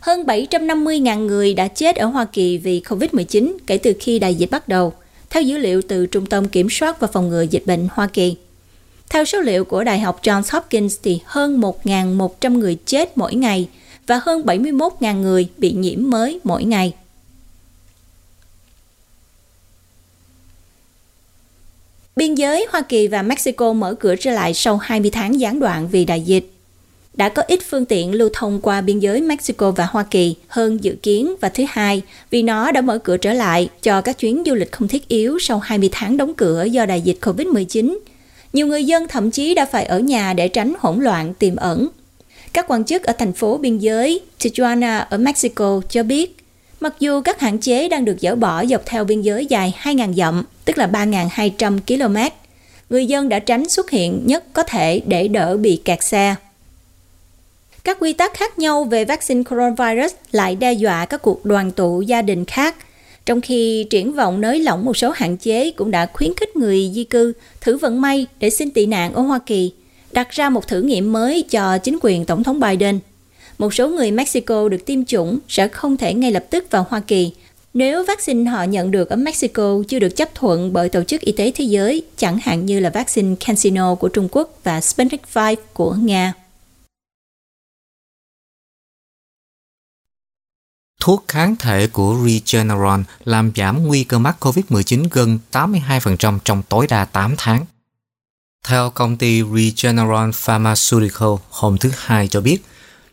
Hơn 750.000 người đã chết ở Hoa Kỳ vì COVID-19 kể từ khi đại dịch bắt đầu – theo dữ liệu từ Trung tâm Kiểm soát và Phòng ngừa Dịch bệnh Hoa Kỳ. Theo số liệu của Đại học Johns Hopkins thì hơn 1.100 người chết mỗi ngày và hơn 71.000 người bị nhiễm mới mỗi ngày. Biên giới Hoa Kỳ và Mexico mở cửa trở lại sau 20 tháng gián đoạn vì đại dịch đã có ít phương tiện lưu thông qua biên giới Mexico và Hoa Kỳ hơn dự kiến và thứ hai vì nó đã mở cửa trở lại cho các chuyến du lịch không thiết yếu sau 20 tháng đóng cửa do đại dịch COVID-19. Nhiều người dân thậm chí đã phải ở nhà để tránh hỗn loạn tiềm ẩn. Các quan chức ở thành phố biên giới Tijuana ở Mexico cho biết, mặc dù các hạn chế đang được dỡ bỏ dọc theo biên giới dài 2.000 dặm, tức là 3.200 km, người dân đã tránh xuất hiện nhất có thể để đỡ bị kẹt xe. Các quy tắc khác nhau về vaccine coronavirus lại đe dọa các cuộc đoàn tụ gia đình khác, trong khi triển vọng nới lỏng một số hạn chế cũng đã khuyến khích người di cư thử vận may để xin tị nạn ở Hoa Kỳ, đặt ra một thử nghiệm mới cho chính quyền Tổng thống Biden. Một số người Mexico được tiêm chủng sẽ không thể ngay lập tức vào Hoa Kỳ nếu vaccine họ nhận được ở Mexico chưa được chấp thuận bởi Tổ chức Y tế Thế giới, chẳng hạn như là vaccine CanSino của Trung Quốc và Sputnik V của Nga. Thuốc kháng thể của Regeneron làm giảm nguy cơ mắc COVID-19 gần 82% trong tối đa 8 tháng. Theo công ty Regeneron Pharmaceutical hôm thứ Hai cho biết,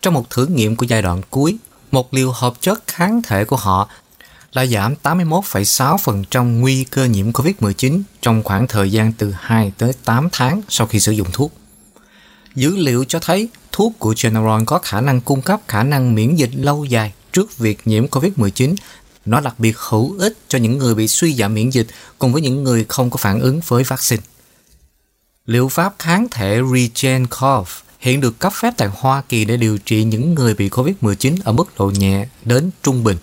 trong một thử nghiệm của giai đoạn cuối, một liều hợp chất kháng thể của họ đã giảm 81,6% nguy cơ nhiễm COVID-19 trong khoảng thời gian từ 2 tới 8 tháng sau khi sử dụng thuốc. Dữ liệu cho thấy thuốc của Regeneron có khả năng cung cấp khả năng miễn dịch lâu dài trước việc nhiễm COVID-19. Nó đặc biệt hữu ích cho những người bị suy giảm miễn dịch cùng với những người không có phản ứng với vaccine. Liệu pháp kháng thể RegenCov hiện được cấp phép tại Hoa Kỳ để điều trị những người bị COVID-19 ở mức độ nhẹ đến trung bình.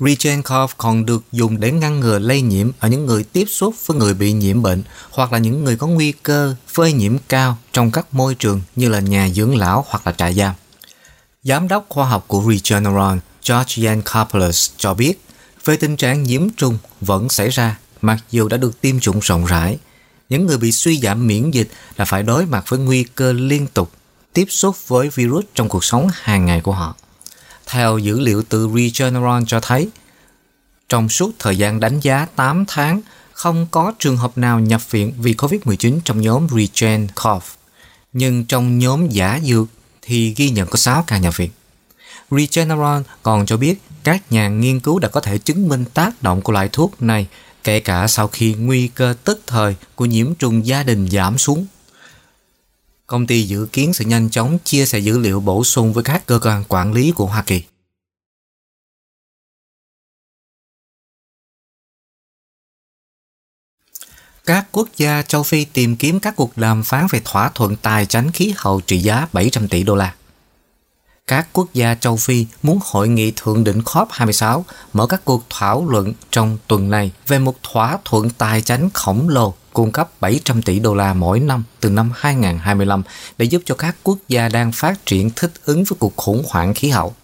RegenCov còn được dùng để ngăn ngừa lây nhiễm ở những người tiếp xúc với người bị nhiễm bệnh hoặc là những người có nguy cơ phơi nhiễm cao trong các môi trường như là nhà dưỡng lão hoặc là trại giam. Giám đốc khoa học của Regeneron, George Yancopoulos cho biết về tình trạng nhiễm trùng vẫn xảy ra mặc dù đã được tiêm chủng rộng rãi. Những người bị suy giảm miễn dịch là phải đối mặt với nguy cơ liên tục tiếp xúc với virus trong cuộc sống hàng ngày của họ. Theo dữ liệu từ Regeneron cho thấy, trong suốt thời gian đánh giá 8 tháng, không có trường hợp nào nhập viện vì COVID-19 trong nhóm RegenCov. Nhưng trong nhóm giả dược thì ghi nhận có 6 ca nhập viện. Regeneron còn cho biết các nhà nghiên cứu đã có thể chứng minh tác động của loại thuốc này kể cả sau khi nguy cơ tức thời của nhiễm trùng gia đình giảm xuống. Công ty dự kiến sẽ nhanh chóng chia sẻ dữ liệu bổ sung với các cơ quan quản lý của Hoa Kỳ. Các quốc gia châu Phi tìm kiếm các cuộc đàm phán về thỏa thuận tài chính khí hậu trị giá 700 tỷ đô la. Các quốc gia châu Phi muốn hội nghị thượng đỉnh COP26 mở các cuộc thảo luận trong tuần này về một thỏa thuận tài chính khổng lồ cung cấp 700 tỷ đô la mỗi năm từ năm 2025 để giúp cho các quốc gia đang phát triển thích ứng với cuộc khủng hoảng khí hậu.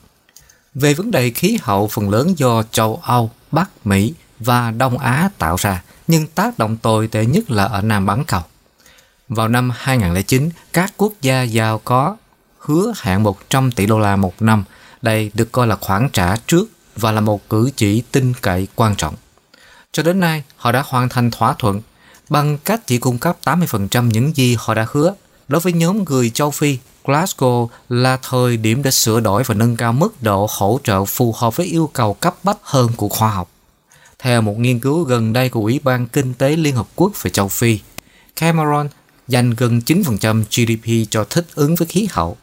Về vấn đề khí hậu phần lớn do châu Âu, Bắc Mỹ và Đông Á tạo ra, nhưng tác động tồi tệ nhất là ở Nam bán cầu. Vào năm 2009, các quốc gia giàu có hứa hẹn 100 tỷ đô la một năm. Đây được coi là khoản trả trước và là một cử chỉ tin cậy quan trọng. Cho đến nay, họ đã hoàn thành thỏa thuận bằng cách chỉ cung cấp 80% những gì họ đã hứa. Đối với nhóm người châu Phi, Glasgow là thời điểm để sửa đổi và nâng cao mức độ hỗ trợ phù hợp với yêu cầu cấp bách hơn của khoa học. Theo một nghiên cứu gần đây của Ủy ban Kinh tế Liên Hợp Quốc về châu Phi, Cameroon dành gần 9% GDP cho thích ứng với khí hậu,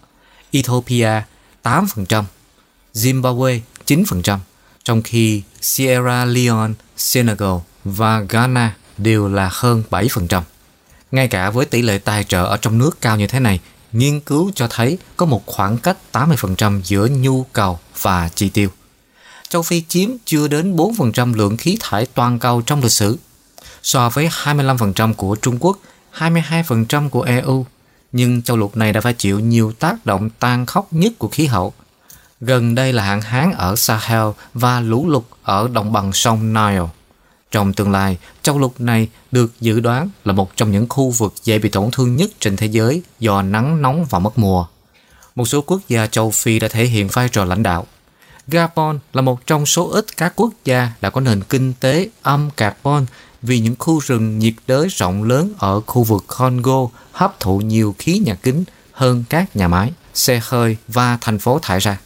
Ethiopia 8%, Zimbabwe 9%, trong khi Sierra Leone, Senegal và Ghana đều là hơn 7%. Ngay cả với tỷ lệ tài trợ ở trong nước cao như thế này, nghiên cứu cho thấy có một khoảng cách 80% giữa nhu cầu và chi tiêu. Châu Phi chiếm chưa đến 4% lượng khí thải toàn cầu trong lịch sử, so với 25% của Trung Quốc, 22% của EU. Nhưng châu lục này đã phải chịu nhiều tác động tan khốc nhất của khí hậu. Gần đây là hạn hán ở Sahel và lũ lụt ở đồng bằng sông Nile. Trong tương lai, châu lục này được dự đoán là một trong những khu vực dễ bị tổn thương nhất trên thế giới do nắng nóng và mất mùa. Một số quốc gia châu Phi đã thể hiện vai trò lãnh đạo. Gabon là một trong số ít các quốc gia đã có nền kinh tế âm carbon vì những khu rừng nhiệt đới rộng lớn ở khu vực Congo hấp thụ nhiều khí nhà kính hơn các nhà máy, xe hơi và thành phố thải ra.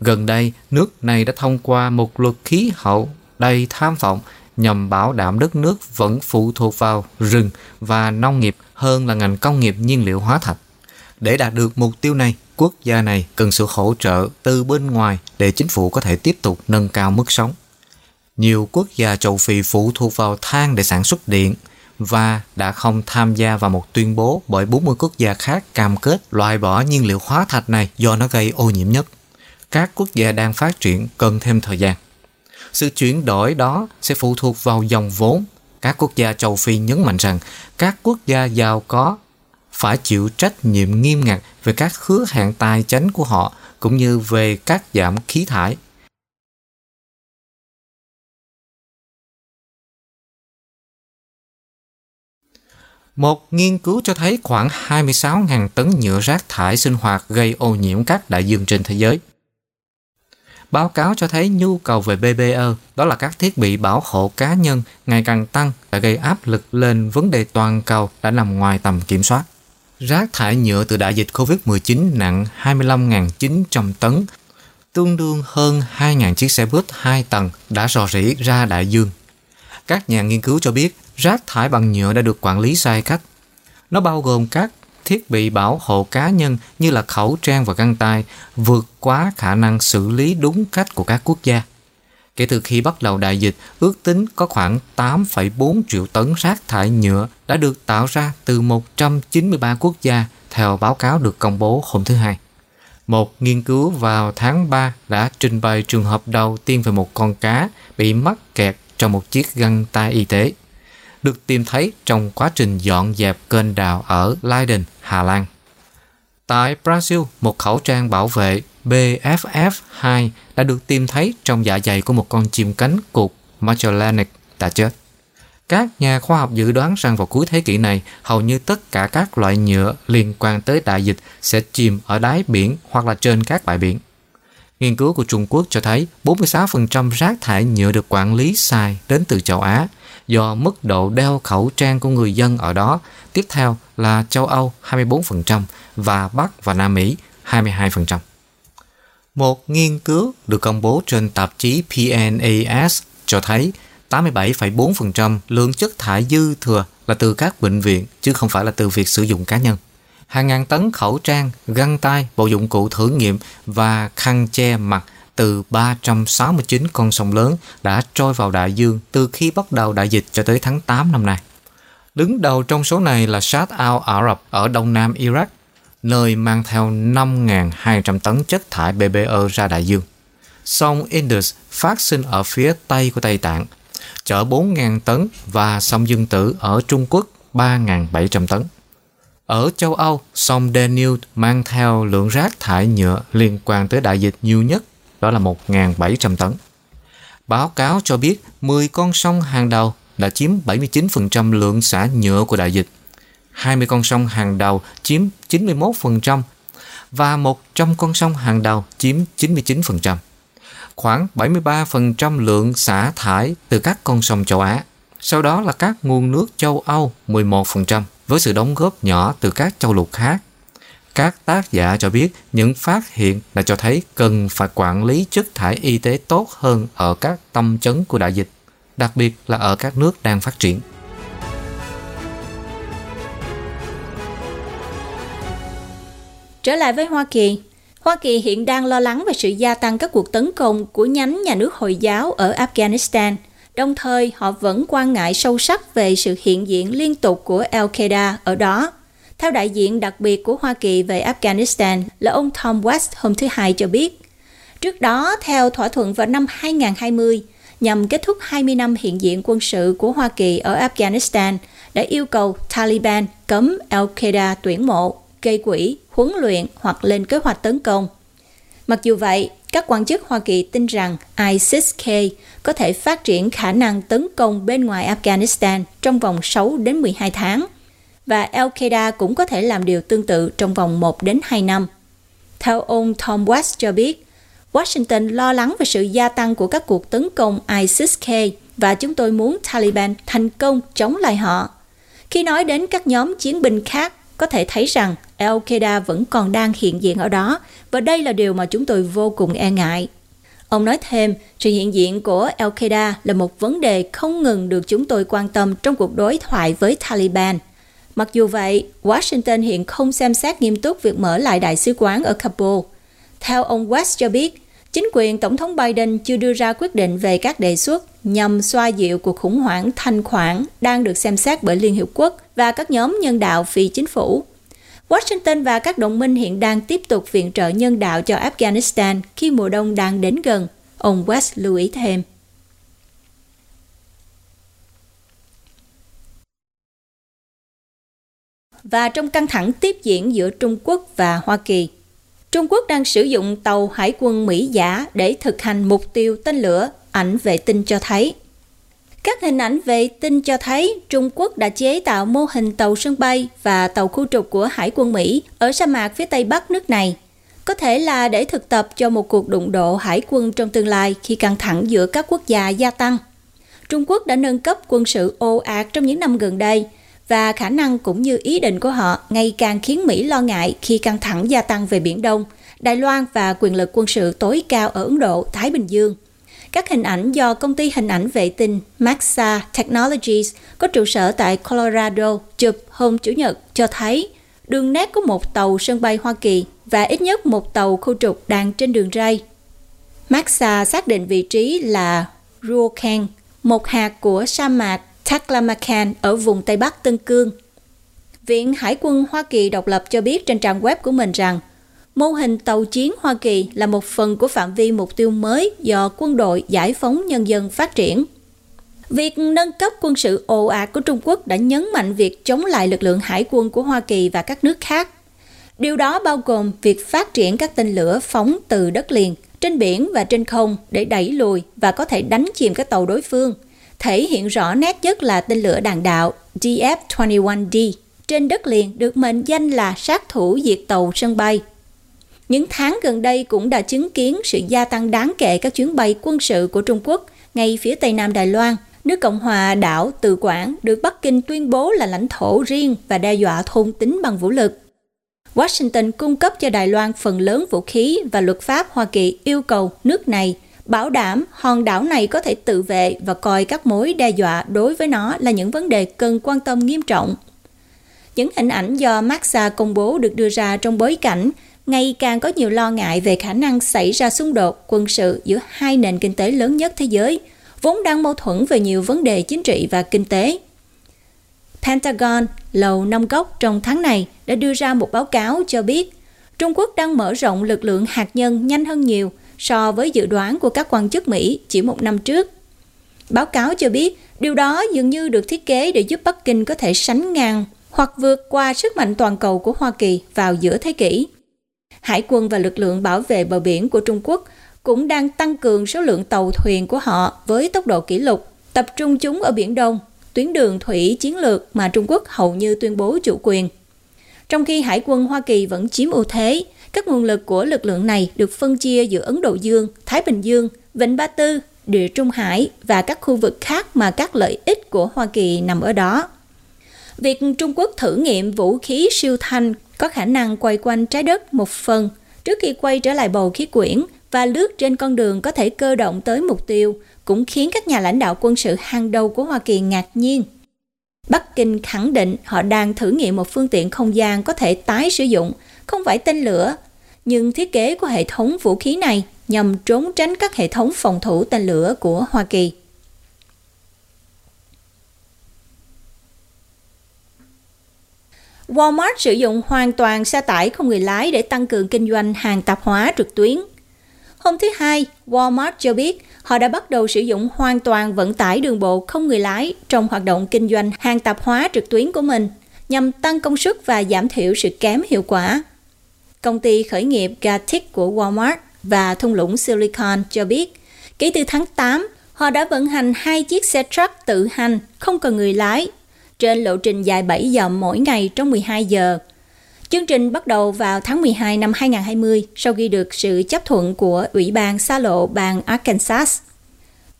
Gần đây, nước này đã thông qua một luật khí hậu đầy tham vọng nhằm bảo đảm đất nước vẫn phụ thuộc vào rừng và nông nghiệp hơn là ngành công nghiệp nhiên liệu hóa thạch. Để đạt được mục tiêu này, quốc gia này cần sự hỗ trợ từ bên ngoài để chính phủ có thể tiếp tục nâng cao mức sống. Nhiều quốc gia châu Phi phụ thuộc vào than để sản xuất điện và đã không tham gia vào một tuyên bố bởi 40 quốc gia khác cam kết loại bỏ nhiên liệu hóa thạch này do nó gây ô nhiễm nhất. Các quốc gia đang phát triển cần thêm thời gian. Sự chuyển đổi đó sẽ phụ thuộc vào dòng vốn. Các quốc gia châu Phi nhấn mạnh rằng các quốc gia giàu có phải chịu trách nhiệm nghiêm ngặt về các hứa hẹn tài chính của họ cũng như về các giảm khí thải. Một nghiên cứu cho thấy khoảng 26.000 tấn nhựa rác thải sinh hoạt gây ô nhiễm các đại dương trên thế giới. Báo cáo cho thấy nhu cầu về BBE, đó là các thiết bị bảo hộ cá nhân, ngày càng tăng đã gây áp lực lên vấn đề toàn cầu đã nằm ngoài tầm kiểm soát. Rác thải nhựa từ đại dịch COVID-19 nặng 25.900 tấn, tương đương hơn 2.000 chiếc xe buýt 2 tầng đã rò rỉ ra đại dương. Các nhà nghiên cứu cho biết rác thải bằng nhựa đã được quản lý sai cách. Nó bao gồm các thiết bị bảo hộ cá nhân như là khẩu trang và găng tay vượt quá khả năng xử lý đúng cách của các quốc gia. Kể từ khi bắt đầu đại dịch, ước tính có khoảng 8,4 triệu tấn rác thải nhựa đã được tạo ra từ 193 quốc gia theo báo cáo được công bố hôm thứ Hai. Một nghiên cứu vào tháng 3 đã trình bày trường hợp đầu tiên về một con cá bị mắc kẹt trong một chiếc găng tay y tế được tìm thấy trong quá trình dọn dẹp kênh đào ở Leiden, Hà Lan. Tại Brazil, một khẩu trang bảo vệ BFF2 đã được tìm thấy trong dạ dày của một con chim cánh cụt Magellanic đã chết. Các nhà khoa học dự đoán rằng vào cuối thế kỷ này, hầu như tất cả các loại nhựa liên quan tới đại dịch sẽ chìm ở đáy biển hoặc là trên các bãi biển. Nghiên cứu của Trung Quốc cho thấy 46% rác thải nhựa được quản lý sai đến từ châu Á do mức độ đeo khẩu trang của người dân ở đó. Tiếp theo là châu Âu 24% và Bắc và Nam Mỹ 22%. Một nghiên cứu được công bố trên tạp chí PNAS cho thấy 87,4% lượng chất thải dư thừa là từ các bệnh viện chứ không phải là từ việc sử dụng cá nhân. Hàng ngàn tấn khẩu trang, găng tay, bộ dụng cụ thử nghiệm và khăn che mặt từ 369 con sông lớn đã trôi vào đại dương từ khi bắt đầu đại dịch cho tới tháng 8 năm nay. Đứng đầu trong số này là Shad al-Arab ở đông nam Iraq, nơi mang theo 5.200 tấn chất thải BBO ra đại dương. Sông Indus phát sinh ở phía tây của Tây Tạng, chở 4.000 tấn và sông Dương Tử ở Trung Quốc 3.700 tấn. Ở châu Âu, sông Danube mang theo lượng rác thải nhựa liên quan tới đại dịch nhiều nhất, đó là 1.700 tấn. Báo cáo cho biết 10 con sông hàng đầu đã chiếm 79% lượng xả nhựa của đại dịch. 20 con sông hàng đầu chiếm 91% và 100 con sông hàng đầu chiếm 99%. Khoảng 73% lượng xả thải từ các con sông châu Á. Sau đó là các nguồn nước châu Âu 11% với sự đóng góp nhỏ từ các châu lục khác. Các tác giả cho biết những phát hiện đã cho thấy cần phải quản lý chất thải y tế tốt hơn ở các tâm chấn của đại dịch, đặc biệt là ở các nước đang phát triển. Trở lại với Hoa Kỳ, Hoa Kỳ hiện đang lo lắng về sự gia tăng các cuộc tấn công của nhánh nhà nước Hồi giáo ở Afghanistan. Đồng thời, họ vẫn quan ngại sâu sắc về sự hiện diện liên tục của Al-Qaeda ở đó. Theo đại diện đặc biệt của Hoa Kỳ về Afghanistan là ông Tom West hôm thứ Hai cho biết. Trước đó, theo thỏa thuận vào năm 2020, nhằm kết thúc 20 năm hiện diện quân sự của Hoa Kỳ ở Afghanistan, đã yêu cầu Taliban cấm Al-Qaeda tuyển mộ, gây quỹ, huấn luyện hoặc lên kế hoạch tấn công. Mặc dù vậy, các quan chức Hoa Kỳ tin rằng ISIS-K có thể phát triển khả năng tấn công bên ngoài Afghanistan trong vòng 6 đến 12 tháng và Al-Qaeda cũng có thể làm điều tương tự trong vòng 1 đến 2 năm. Theo ông Tom West cho biết, Washington lo lắng về sự gia tăng của các cuộc tấn công ISIS-K và chúng tôi muốn Taliban thành công chống lại họ. Khi nói đến các nhóm chiến binh khác, có thể thấy rằng Al-Qaeda vẫn còn đang hiện diện ở đó và đây là điều mà chúng tôi vô cùng e ngại. Ông nói thêm, sự hiện diện của Al-Qaeda là một vấn đề không ngừng được chúng tôi quan tâm trong cuộc đối thoại với Taliban. Mặc dù vậy, Washington hiện không xem xét nghiêm túc việc mở lại đại sứ quán ở Kabul. Theo ông West cho biết, chính quyền Tổng thống Biden chưa đưa ra quyết định về các đề xuất nhằm xoa dịu cuộc khủng hoảng thanh khoản đang được xem xét bởi Liên Hiệp Quốc và các nhóm nhân đạo phi chính phủ. Washington và các đồng minh hiện đang tiếp tục viện trợ nhân đạo cho Afghanistan khi mùa đông đang đến gần, ông West lưu ý thêm. Và trong căng thẳng tiếp diễn giữa Trung Quốc và Hoa Kỳ, Trung Quốc đang sử dụng tàu hải quân Mỹ giả để thực hành mục tiêu tên lửa, ảnh vệ tinh cho thấy. Các hình ảnh vệ tinh cho thấy Trung Quốc đã chế tạo mô hình tàu sân bay và tàu khu trục của Hải quân Mỹ ở sa mạc phía tây bắc nước này. Có thể là để thực tập cho một cuộc đụng độ hải quân trong tương lai khi căng thẳng giữa các quốc gia gia tăng. Trung Quốc đã nâng cấp quân sự ồ ạt trong những năm gần đây và khả năng cũng như ý định của họ ngày càng khiến Mỹ lo ngại khi căng thẳng gia tăng về Biển Đông, Đài Loan và quyền lực quân sự tối cao ở Ấn Độ, Thái Bình Dương. Các hình ảnh do công ty hình ảnh vệ tinh Maxa Technologies có trụ sở tại Colorado chụp hôm Chủ nhật cho thấy đường nét của một tàu sân bay Hoa Kỳ và ít nhất một tàu khu trục đang trên đường ray. Maxa xác định vị trí là Ruokan, một hạt của sa mạc Taklamakan ở vùng Tây Bắc Tân Cương. Viện Hải quân Hoa Kỳ độc lập cho biết trên trang web của mình rằng mô hình tàu chiến Hoa Kỳ là một phần của phạm vi mục tiêu mới do quân đội giải phóng nhân dân phát triển. Việc nâng cấp quân sự ồ ạt của Trung Quốc đã nhấn mạnh việc chống lại lực lượng hải quân của Hoa Kỳ và các nước khác. Điều đó bao gồm việc phát triển các tên lửa phóng từ đất liền, trên biển và trên không để đẩy lùi và có thể đánh chìm các tàu đối phương – thể hiện rõ nét nhất là tên lửa đạn đạo DF-21D trên đất liền được mệnh danh là sát thủ diệt tàu sân bay. Những tháng gần đây cũng đã chứng kiến sự gia tăng đáng kể các chuyến bay quân sự của Trung Quốc ngay phía tây nam Đài Loan. Nước Cộng hòa đảo Từ Quảng được Bắc Kinh tuyên bố là lãnh thổ riêng và đe dọa thôn tính bằng vũ lực. Washington cung cấp cho Đài Loan phần lớn vũ khí và luật pháp Hoa Kỳ yêu cầu nước này bảo đảm hòn đảo này có thể tự vệ và coi các mối đe dọa đối với nó là những vấn đề cần quan tâm nghiêm trọng. Những hình ảnh do Maxa công bố được đưa ra trong bối cảnh ngày càng có nhiều lo ngại về khả năng xảy ra xung đột quân sự giữa hai nền kinh tế lớn nhất thế giới, vốn đang mâu thuẫn về nhiều vấn đề chính trị và kinh tế. Pentagon, Lầu Năm Góc trong tháng này đã đưa ra một báo cáo cho biết Trung Quốc đang mở rộng lực lượng hạt nhân nhanh hơn nhiều so với dự đoán của các quan chức Mỹ chỉ một năm trước. Báo cáo cho biết điều đó dường như được thiết kế để giúp Bắc Kinh có thể sánh ngang hoặc vượt qua sức mạnh toàn cầu của Hoa Kỳ vào giữa thế kỷ. Hải quân và lực lượng bảo vệ bờ biển của Trung Quốc cũng đang tăng cường số lượng tàu thuyền của họ với tốc độ kỷ lục, tập trung chúng ở Biển Đông, tuyến đường thủy chiến lược mà Trung Quốc hầu như tuyên bố chủ quyền. Trong khi Hải quân Hoa Kỳ vẫn chiếm ưu thế, các nguồn lực của lực lượng này được phân chia giữa Ấn Độ Dương, Thái Bình Dương, Vịnh Ba Tư, Địa Trung Hải và các khu vực khác mà các lợi ích của Hoa Kỳ nằm ở đó. Việc Trung Quốc thử nghiệm vũ khí siêu thanh có khả năng quay quanh trái đất một phần trước khi quay trở lại bầu khí quyển và lướt trên con đường có thể cơ động tới mục tiêu cũng khiến các nhà lãnh đạo quân sự hàng đầu của Hoa Kỳ ngạc nhiên. Bắc Kinh khẳng định họ đang thử nghiệm một phương tiện không gian có thể tái sử dụng, không phải tên lửa, nhưng thiết kế của hệ thống vũ khí này nhằm trốn tránh các hệ thống phòng thủ tên lửa của Hoa Kỳ. Walmart sử dụng hoàn toàn xe tải không người lái để tăng cường kinh doanh hàng tạp hóa trực tuyến. Hôm thứ Hai, Walmart cho biết họ đã bắt đầu sử dụng hoàn toàn vận tải đường bộ không người lái trong hoạt động kinh doanh hàng tạp hóa trực tuyến của mình nhằm tăng công suất và giảm thiểu sự kém hiệu quả. Công ty khởi nghiệp Gatik của Walmart và thung lũng Silicon cho biết, kể từ tháng 8, họ đã vận hành hai chiếc xe truck tự hành, không cần người lái, trên lộ trình dài 7 dặm mỗi ngày trong 12 giờ. Chương trình bắt đầu vào tháng 12 năm 2020 sau khi được sự chấp thuận của Ủy ban xa lộ bang Arkansas.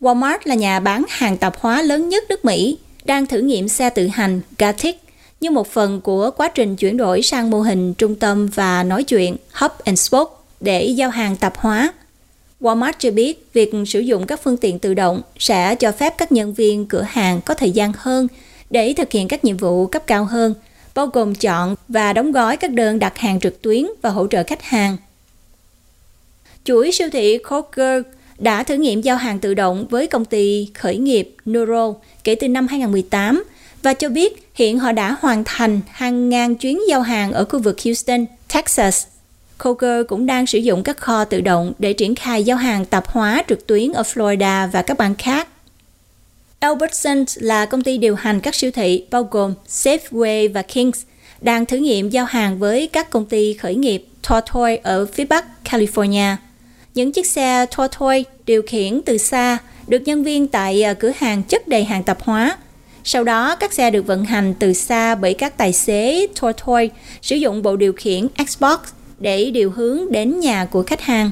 Walmart là nhà bán hàng tạp hóa lớn nhất nước Mỹ, đang thử nghiệm xe tự hành Gatik như một phần của quá trình chuyển đổi sang mô hình trung tâm và nói chuyện Hub and Spoke để giao hàng tạp hóa. Walmart cho biết việc sử dụng các phương tiện tự động sẽ cho phép các nhân viên cửa hàng có thời gian hơn để thực hiện các nhiệm vụ cấp cao hơn, bao gồm chọn và đóng gói các đơn đặt hàng trực tuyến và hỗ trợ khách hàng. Chuỗi siêu thị Kroger đã thử nghiệm giao hàng tự động với công ty khởi nghiệp Neuro kể từ năm 2018 và cho biết hiện họ đã hoàn thành hàng ngàn chuyến giao hàng ở khu vực Houston, Texas. Kroger cũng đang sử dụng các kho tự động để triển khai giao hàng tạp hóa trực tuyến ở Florida và các bang khác. Albertsons là công ty điều hành các siêu thị bao gồm Safeway và Kings, đang thử nghiệm giao hàng với các công ty khởi nghiệp Tortoy ở phía Bắc California. Những chiếc xe Tortoy điều khiển từ xa được nhân viên tại à, cửa hàng chất đầy hàng tạp hóa. Sau đó, các xe được vận hành từ xa bởi các tài xế Tortoy sử dụng bộ điều khiển Xbox để điều hướng đến nhà của khách hàng.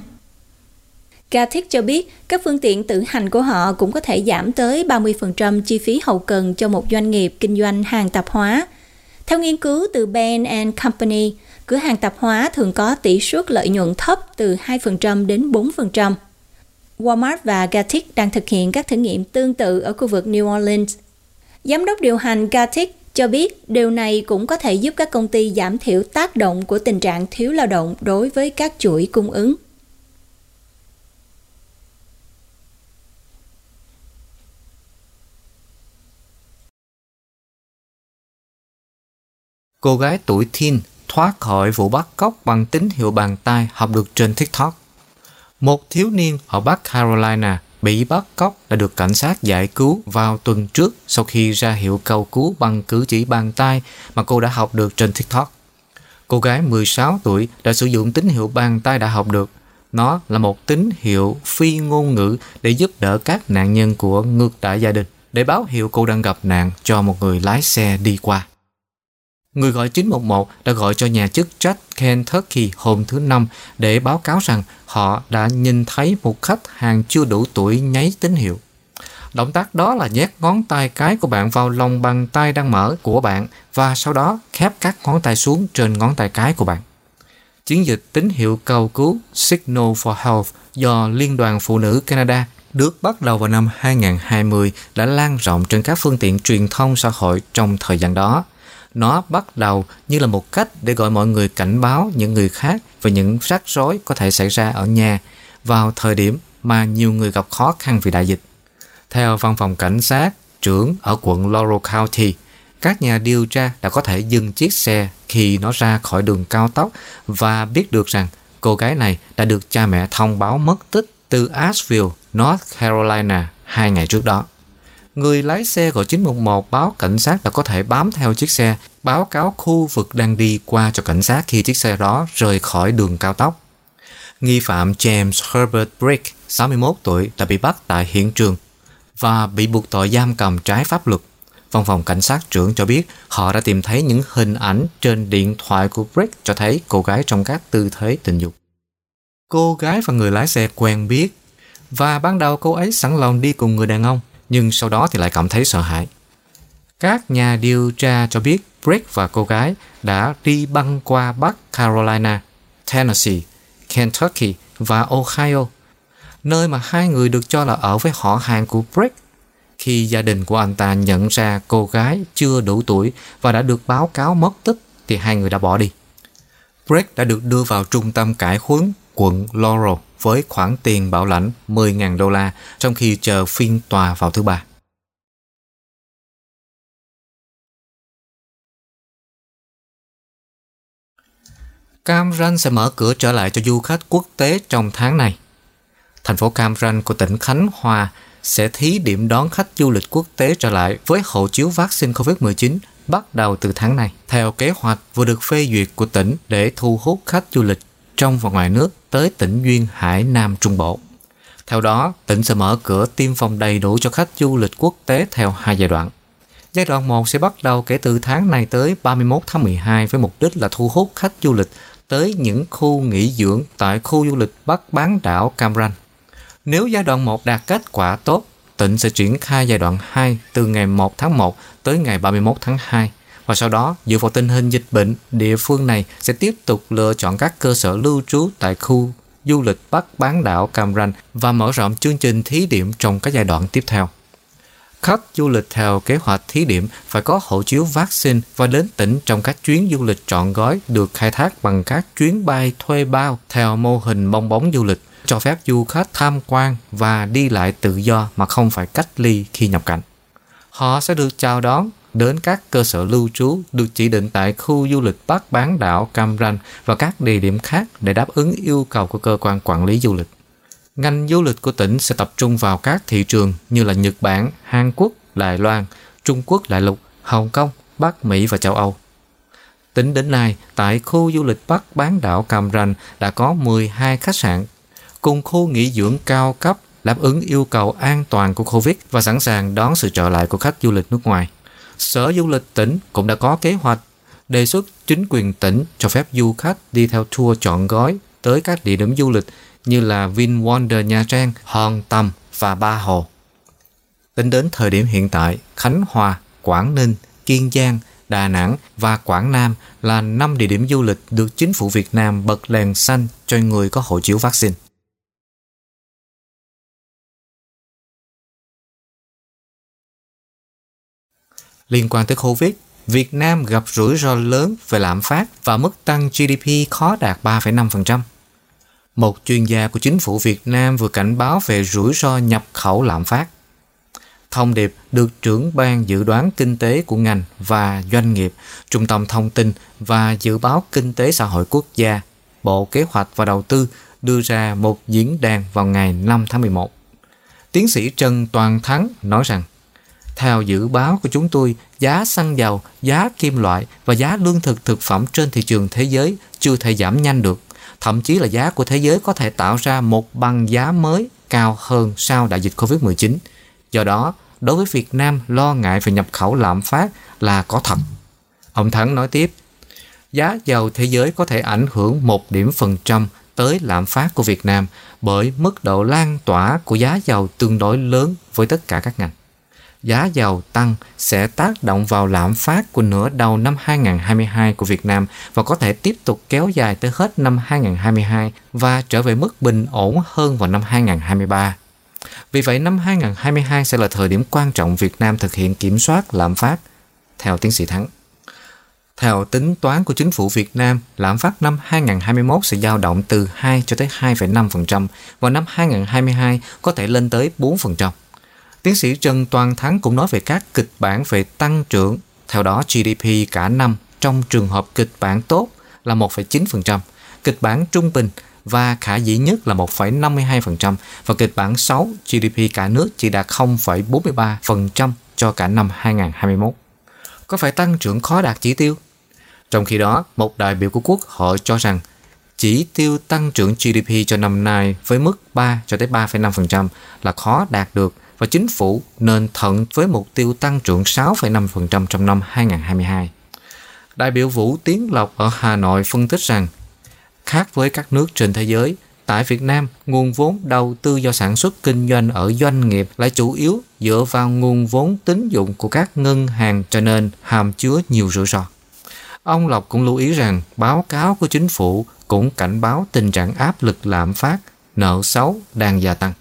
Gatik cho biết các phương tiện tự hành của họ cũng có thể giảm tới 30% chi phí hậu cần cho một doanh nghiệp kinh doanh hàng tạp hóa. Theo nghiên cứu từ Bain and Company, cửa hàng tạp hóa thường có tỷ suất lợi nhuận thấp từ 2% đến 4%. Walmart và Gatik đang thực hiện các thử nghiệm tương tự ở khu vực New Orleans. Giám đốc điều hành Gatik cho biết điều này cũng có thể giúp các công ty giảm thiểu tác động của tình trạng thiếu lao động đối với các chuỗi cung ứng. Cô gái tuổi teen thoát khỏi vụ bắt cóc bằng tín hiệu bàn tay học được trên TikTok. Một thiếu niên ở Bắc Carolina bị bắt cóc đã được cảnh sát giải cứu vào tuần trước sau khi ra hiệu cầu cứu bằng cử chỉ bàn tay mà cô đã học được trên TikTok. Cô gái 16 tuổi đã sử dụng tín hiệu bàn tay đã học được. Nó là một tín hiệu phi ngôn ngữ để giúp đỡ các nạn nhân của ngược đại gia đình, để báo hiệu cô đang gặp nạn cho một người lái xe đi qua. Người gọi 911 đã gọi cho nhà chức trách Kentucky hôm thứ Năm để báo cáo rằng họ đã nhìn thấy một khách hàng chưa đủ tuổi nháy tín hiệu. Động tác đó là nhét ngón tay cái của bạn vào lòng bàn tay đang mở của bạn và sau đó khép các ngón tay xuống trên ngón tay cái của bạn. Chiến dịch tín hiệu cầu cứu Signal for Health do Liên đoàn Phụ nữ Canada được bắt đầu vào năm 2020 đã lan rộng trên các phương tiện truyền thông xã hội trong thời gian đó. Nó bắt đầu như là một cách để gọi mọi người cảnh báo những người khác về những rắc rối có thể xảy ra ở nhà vào thời điểm mà nhiều người gặp khó khăn vì đại dịch. Theo văn phòng cảnh sát trưởng ở quận Laurel County, các nhà điều tra đã có thể dừng chiếc xe khi nó ra khỏi đường cao tốc và biết được rằng cô gái này đã được cha mẹ thông báo mất tích từ Asheville, North Carolina hai ngày trước đó. Người lái xe của 911 báo cảnh sát là có thể bám theo chiếc xe, báo cáo khu vực đang đi qua cho cảnh sát khi chiếc xe đó rời khỏi đường cao tốc. Nghi phạm James Herbert Brick, 61 tuổi, đã bị bắt tại hiện trường và bị buộc tội giam cầm trái pháp luật. Văn phòng cảnh sát trưởng cho biết họ đã tìm thấy những hình ảnh trên điện thoại của Brick cho thấy cô gái trong các tư thế tình dục. Cô gái và người lái xe quen biết và ban đầu cô ấy sẵn lòng đi cùng người đàn ông nhưng sau đó thì lại cảm thấy sợ hãi. Các nhà điều tra cho biết Brick và cô gái đã đi băng qua Bắc Carolina, Tennessee, Kentucky và Ohio, nơi mà hai người được cho là ở với họ hàng của Brick. Khi gia đình của anh ta nhận ra cô gái chưa đủ tuổi và đã được báo cáo mất tích thì hai người đã bỏ đi. Brett đã được đưa vào trung tâm cải huấn quận Laurel với khoản tiền bảo lãnh 10.000 đô la trong khi chờ phiên tòa vào thứ ba. Cam Ranh sẽ mở cửa trở lại cho du khách quốc tế trong tháng này. Thành phố Cam Ranh của tỉnh Khánh Hòa sẽ thí điểm đón khách du lịch quốc tế trở lại với hộ chiếu vaccine COVID-19 bắt đầu từ tháng này, theo kế hoạch vừa được phê duyệt của tỉnh để thu hút khách du lịch trong và ngoài nước tới tỉnh Duyên Hải Nam Trung Bộ. Theo đó, tỉnh sẽ mở cửa tiêm phòng đầy đủ cho khách du lịch quốc tế theo hai giai đoạn. Giai đoạn 1 sẽ bắt đầu kể từ tháng này tới 31 tháng 12 với mục đích là thu hút khách du lịch tới những khu nghỉ dưỡng tại khu du lịch Bắc bán đảo Cam Ranh. Nếu giai đoạn 1 đạt kết quả tốt, tỉnh sẽ triển khai giai đoạn 2 từ ngày 1 tháng 1 tới ngày 31 tháng 2 và sau đó dựa vào tình hình dịch bệnh, địa phương này sẽ tiếp tục lựa chọn các cơ sở lưu trú tại khu du lịch Bắc bán đảo Cam Ranh và mở rộng chương trình thí điểm trong các giai đoạn tiếp theo. Khách du lịch theo kế hoạch thí điểm phải có hộ chiếu vaccine và đến tỉnh trong các chuyến du lịch trọn gói được khai thác bằng các chuyến bay thuê bao theo mô hình bong bóng du lịch, cho phép du khách tham quan và đi lại tự do mà không phải cách ly khi nhập cảnh. Họ sẽ được chào đón đến các cơ sở lưu trú được chỉ định tại khu du lịch Bắc bán đảo Cam Ranh và các địa điểm khác để đáp ứng yêu cầu của cơ quan quản lý du lịch. Ngành du lịch của tỉnh sẽ tập trung vào các thị trường như là Nhật Bản, Hàn Quốc, Đài Loan, Trung Quốc đại lục, Hồng Kông, Bắc Mỹ và châu Âu. Tính đến nay, tại khu du lịch Bắc bán đảo Cam Ranh đã có 12 khách sạn cùng khu nghỉ dưỡng cao cấp đáp ứng yêu cầu an toàn của Covid và sẵn sàng đón sự trở lại của khách du lịch nước ngoài. Sở Du lịch tỉnh cũng đã có kế hoạch đề xuất chính quyền tỉnh cho phép du khách đi theo tour chọn gói tới các địa điểm du lịch như là VinWonder Nha Trang, Hòn Tâm và Ba Hồ. Tính đến thời điểm hiện tại, Khánh Hòa, Quảng Ninh, Kiên Giang, Đà Nẵng và Quảng Nam là 5 địa điểm du lịch được chính phủ Việt Nam bật đèn xanh cho người có hộ chiếu vaccine. Liên quan tới Covid, Việt Nam gặp rủi ro lớn về lạm phát và mức tăng GDP khó đạt 3,5%. Một chuyên gia của chính phủ Việt Nam vừa cảnh báo về rủi ro nhập khẩu lạm phát. Thông điệp được trưởng ban dự đoán kinh tế của ngành và doanh nghiệp, Trung tâm Thông tin và Dự báo Kinh tế Xã hội Quốc gia, Bộ Kế hoạch và Đầu tư đưa ra một diễn đàn vào ngày 5 tháng 11. Tiến sĩ Trần Toàn Thắng nói rằng theo dự báo của chúng tôi, giá xăng dầu, giá kim loại và giá lương thực thực phẩm trên thị trường thế giới chưa thể giảm nhanh được. Thậm chí là giá của thế giới có thể tạo ra một bằng giá mới cao hơn sau đại dịch Covid-19. Do đó, đối với Việt Nam lo ngại về nhập khẩu lạm phát là có thật. Ông Thắng nói tiếp, giá dầu thế giới có thể ảnh hưởng một điểm phần trăm tới lạm phát của Việt Nam bởi mức độ lan tỏa của giá dầu tương đối lớn với tất cả các ngành giá dầu tăng sẽ tác động vào lạm phát của nửa đầu năm 2022 của Việt Nam và có thể tiếp tục kéo dài tới hết năm 2022 và trở về mức bình ổn hơn vào năm 2023. Vì vậy, năm 2022 sẽ là thời điểm quan trọng Việt Nam thực hiện kiểm soát lạm phát, theo tiến sĩ Thắng. Theo tính toán của chính phủ Việt Nam, lạm phát năm 2021 sẽ dao động từ 2 cho tới 2,5%, và năm 2022 có thể lên tới 4%. Tiến sĩ Trần Toàn Thắng cũng nói về các kịch bản về tăng trưởng, theo đó GDP cả năm trong trường hợp kịch bản tốt là 1,9%, kịch bản trung bình và khả dĩ nhất là 1,52% và kịch bản 6 GDP cả nước chỉ đạt 0,43% cho cả năm 2021. Có phải tăng trưởng khó đạt chỉ tiêu? Trong khi đó, một đại biểu của Quốc hội cho rằng chỉ tiêu tăng trưởng GDP cho năm nay với mức 3 cho tới 3,5% là khó đạt được và chính phủ nên thận với mục tiêu tăng trưởng 6,5% trong năm 2022. Đại biểu Vũ Tiến Lộc ở Hà Nội phân tích rằng Khác với các nước trên thế giới, tại Việt Nam, nguồn vốn đầu tư do sản xuất kinh doanh ở doanh nghiệp lại chủ yếu dựa vào nguồn vốn tín dụng của các ngân hàng cho nên hàm chứa nhiều rủi ro. Ông Lộc cũng lưu ý rằng báo cáo của chính phủ cũng cảnh báo tình trạng áp lực lạm phát, nợ xấu đang gia tăng.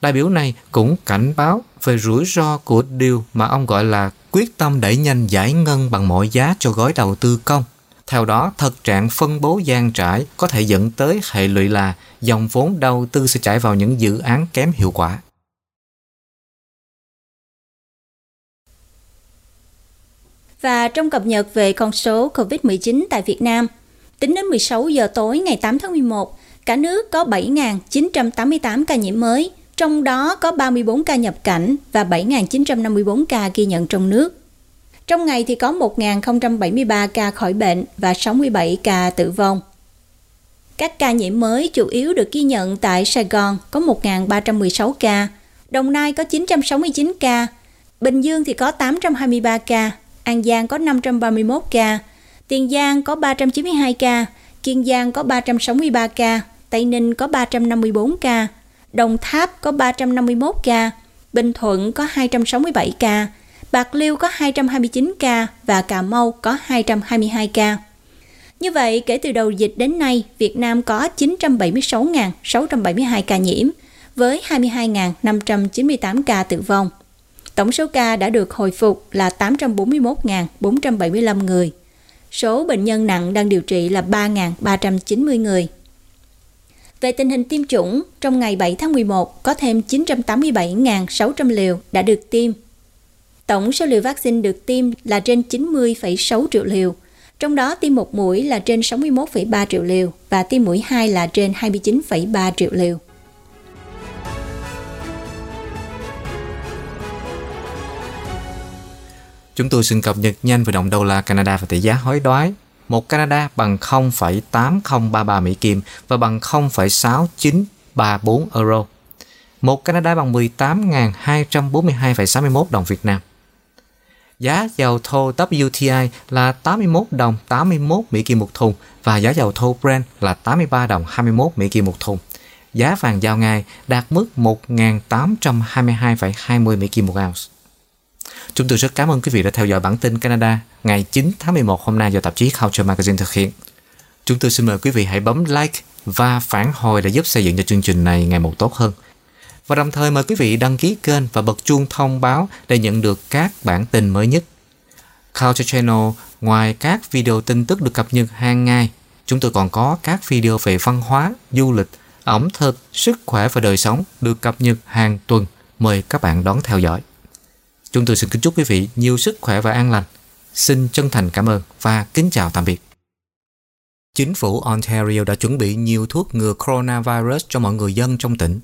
Đại biểu này cũng cảnh báo về rủi ro của điều mà ông gọi là quyết tâm đẩy nhanh giải ngân bằng mọi giá cho gói đầu tư công theo đó, thực trạng phân bố gian trải có thể dẫn tới hệ lụy là dòng vốn đầu tư sẽ chảy vào những dự án kém hiệu quả. Và trong cập nhật về con số COVID-19 tại Việt Nam, tính đến 16 giờ tối ngày 8 tháng 11, cả nước có 7.988 ca nhiễm mới, trong đó có 34 ca nhập cảnh và 7.954 ca ghi nhận trong nước. Trong ngày thì có 1.073 ca khỏi bệnh và 67 ca tử vong. Các ca nhiễm mới chủ yếu được ghi nhận tại Sài Gòn có 1.316 ca, Đồng Nai có 969 ca, Bình Dương thì có 823 ca, An Giang có 531 ca, Tiền Giang có 392 ca, Kiên Giang có 363 ca, Tây Ninh có 354 ca, Đồng Tháp có 351 ca, Bình Thuận có 267 ca, Bạc Liêu có 229 ca và Cà Mau có 222 ca. Như vậy, kể từ đầu dịch đến nay, Việt Nam có 976.672 ca nhiễm, với 22.598 ca tử vong. Tổng số ca đã được hồi phục là 841.475 người. Số bệnh nhân nặng đang điều trị là 3.390 người. Về tình hình tiêm chủng, trong ngày 7 tháng 11 có thêm 987.600 liều đã được tiêm Tổng số liều vaccine được tiêm là trên 90,6 triệu liều, trong đó tiêm một mũi là trên 61,3 triệu liều và tiêm mũi 2 là trên 29,3 triệu liều. Chúng tôi xin cập nhật nhanh về đồng đô la Canada và tỷ giá hối đoái. Một Canada bằng 0,8033 Mỹ Kim và bằng 0,6934 euro. Một Canada bằng 18.242,61 đồng Việt Nam. Giá dầu thô WTI là 81 đồng 81 Mỹ Kim một thùng và giá dầu thô Brent là 83 đồng 21 Mỹ Kim một thùng. Giá vàng giao ngay đạt mức 1.822,20 Mỹ Kim một ounce. Chúng tôi rất cảm ơn quý vị đã theo dõi bản tin Canada ngày 9 tháng 11 hôm nay do tạp chí Culture Magazine thực hiện. Chúng tôi xin mời quý vị hãy bấm like và phản hồi để giúp xây dựng cho chương trình này ngày một tốt hơn và đồng thời mời quý vị đăng ký kênh và bật chuông thông báo để nhận được các bản tin mới nhất. Culture Channel ngoài các video tin tức được cập nhật hàng ngày, chúng tôi còn có các video về văn hóa, du lịch, ẩm thực, sức khỏe và đời sống được cập nhật hàng tuần. Mời các bạn đón theo dõi. Chúng tôi xin kính chúc quý vị nhiều sức khỏe và an lành. Xin chân thành cảm ơn và kính chào tạm biệt. Chính phủ Ontario đã chuẩn bị nhiều thuốc ngừa coronavirus cho mọi người dân trong tỉnh.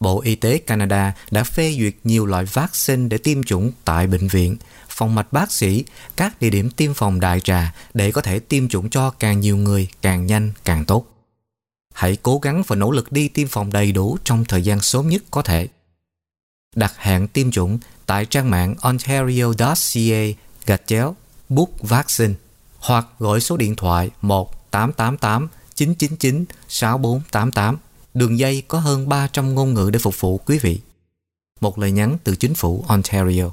Bộ Y tế Canada đã phê duyệt nhiều loại vaccine để tiêm chủng tại bệnh viện, phòng mạch bác sĩ, các địa điểm tiêm phòng đại trà để có thể tiêm chủng cho càng nhiều người càng nhanh càng tốt. Hãy cố gắng và nỗ lực đi tiêm phòng đầy đủ trong thời gian sớm nhất có thể. Đặt hẹn tiêm chủng tại trang mạng ontario.ca gạch chéo, book vaccine, hoặc gọi số điện thoại 1 888 999 6488 Đường dây có hơn 300 ngôn ngữ để phục vụ quý vị. Một lời nhắn từ chính phủ Ontario.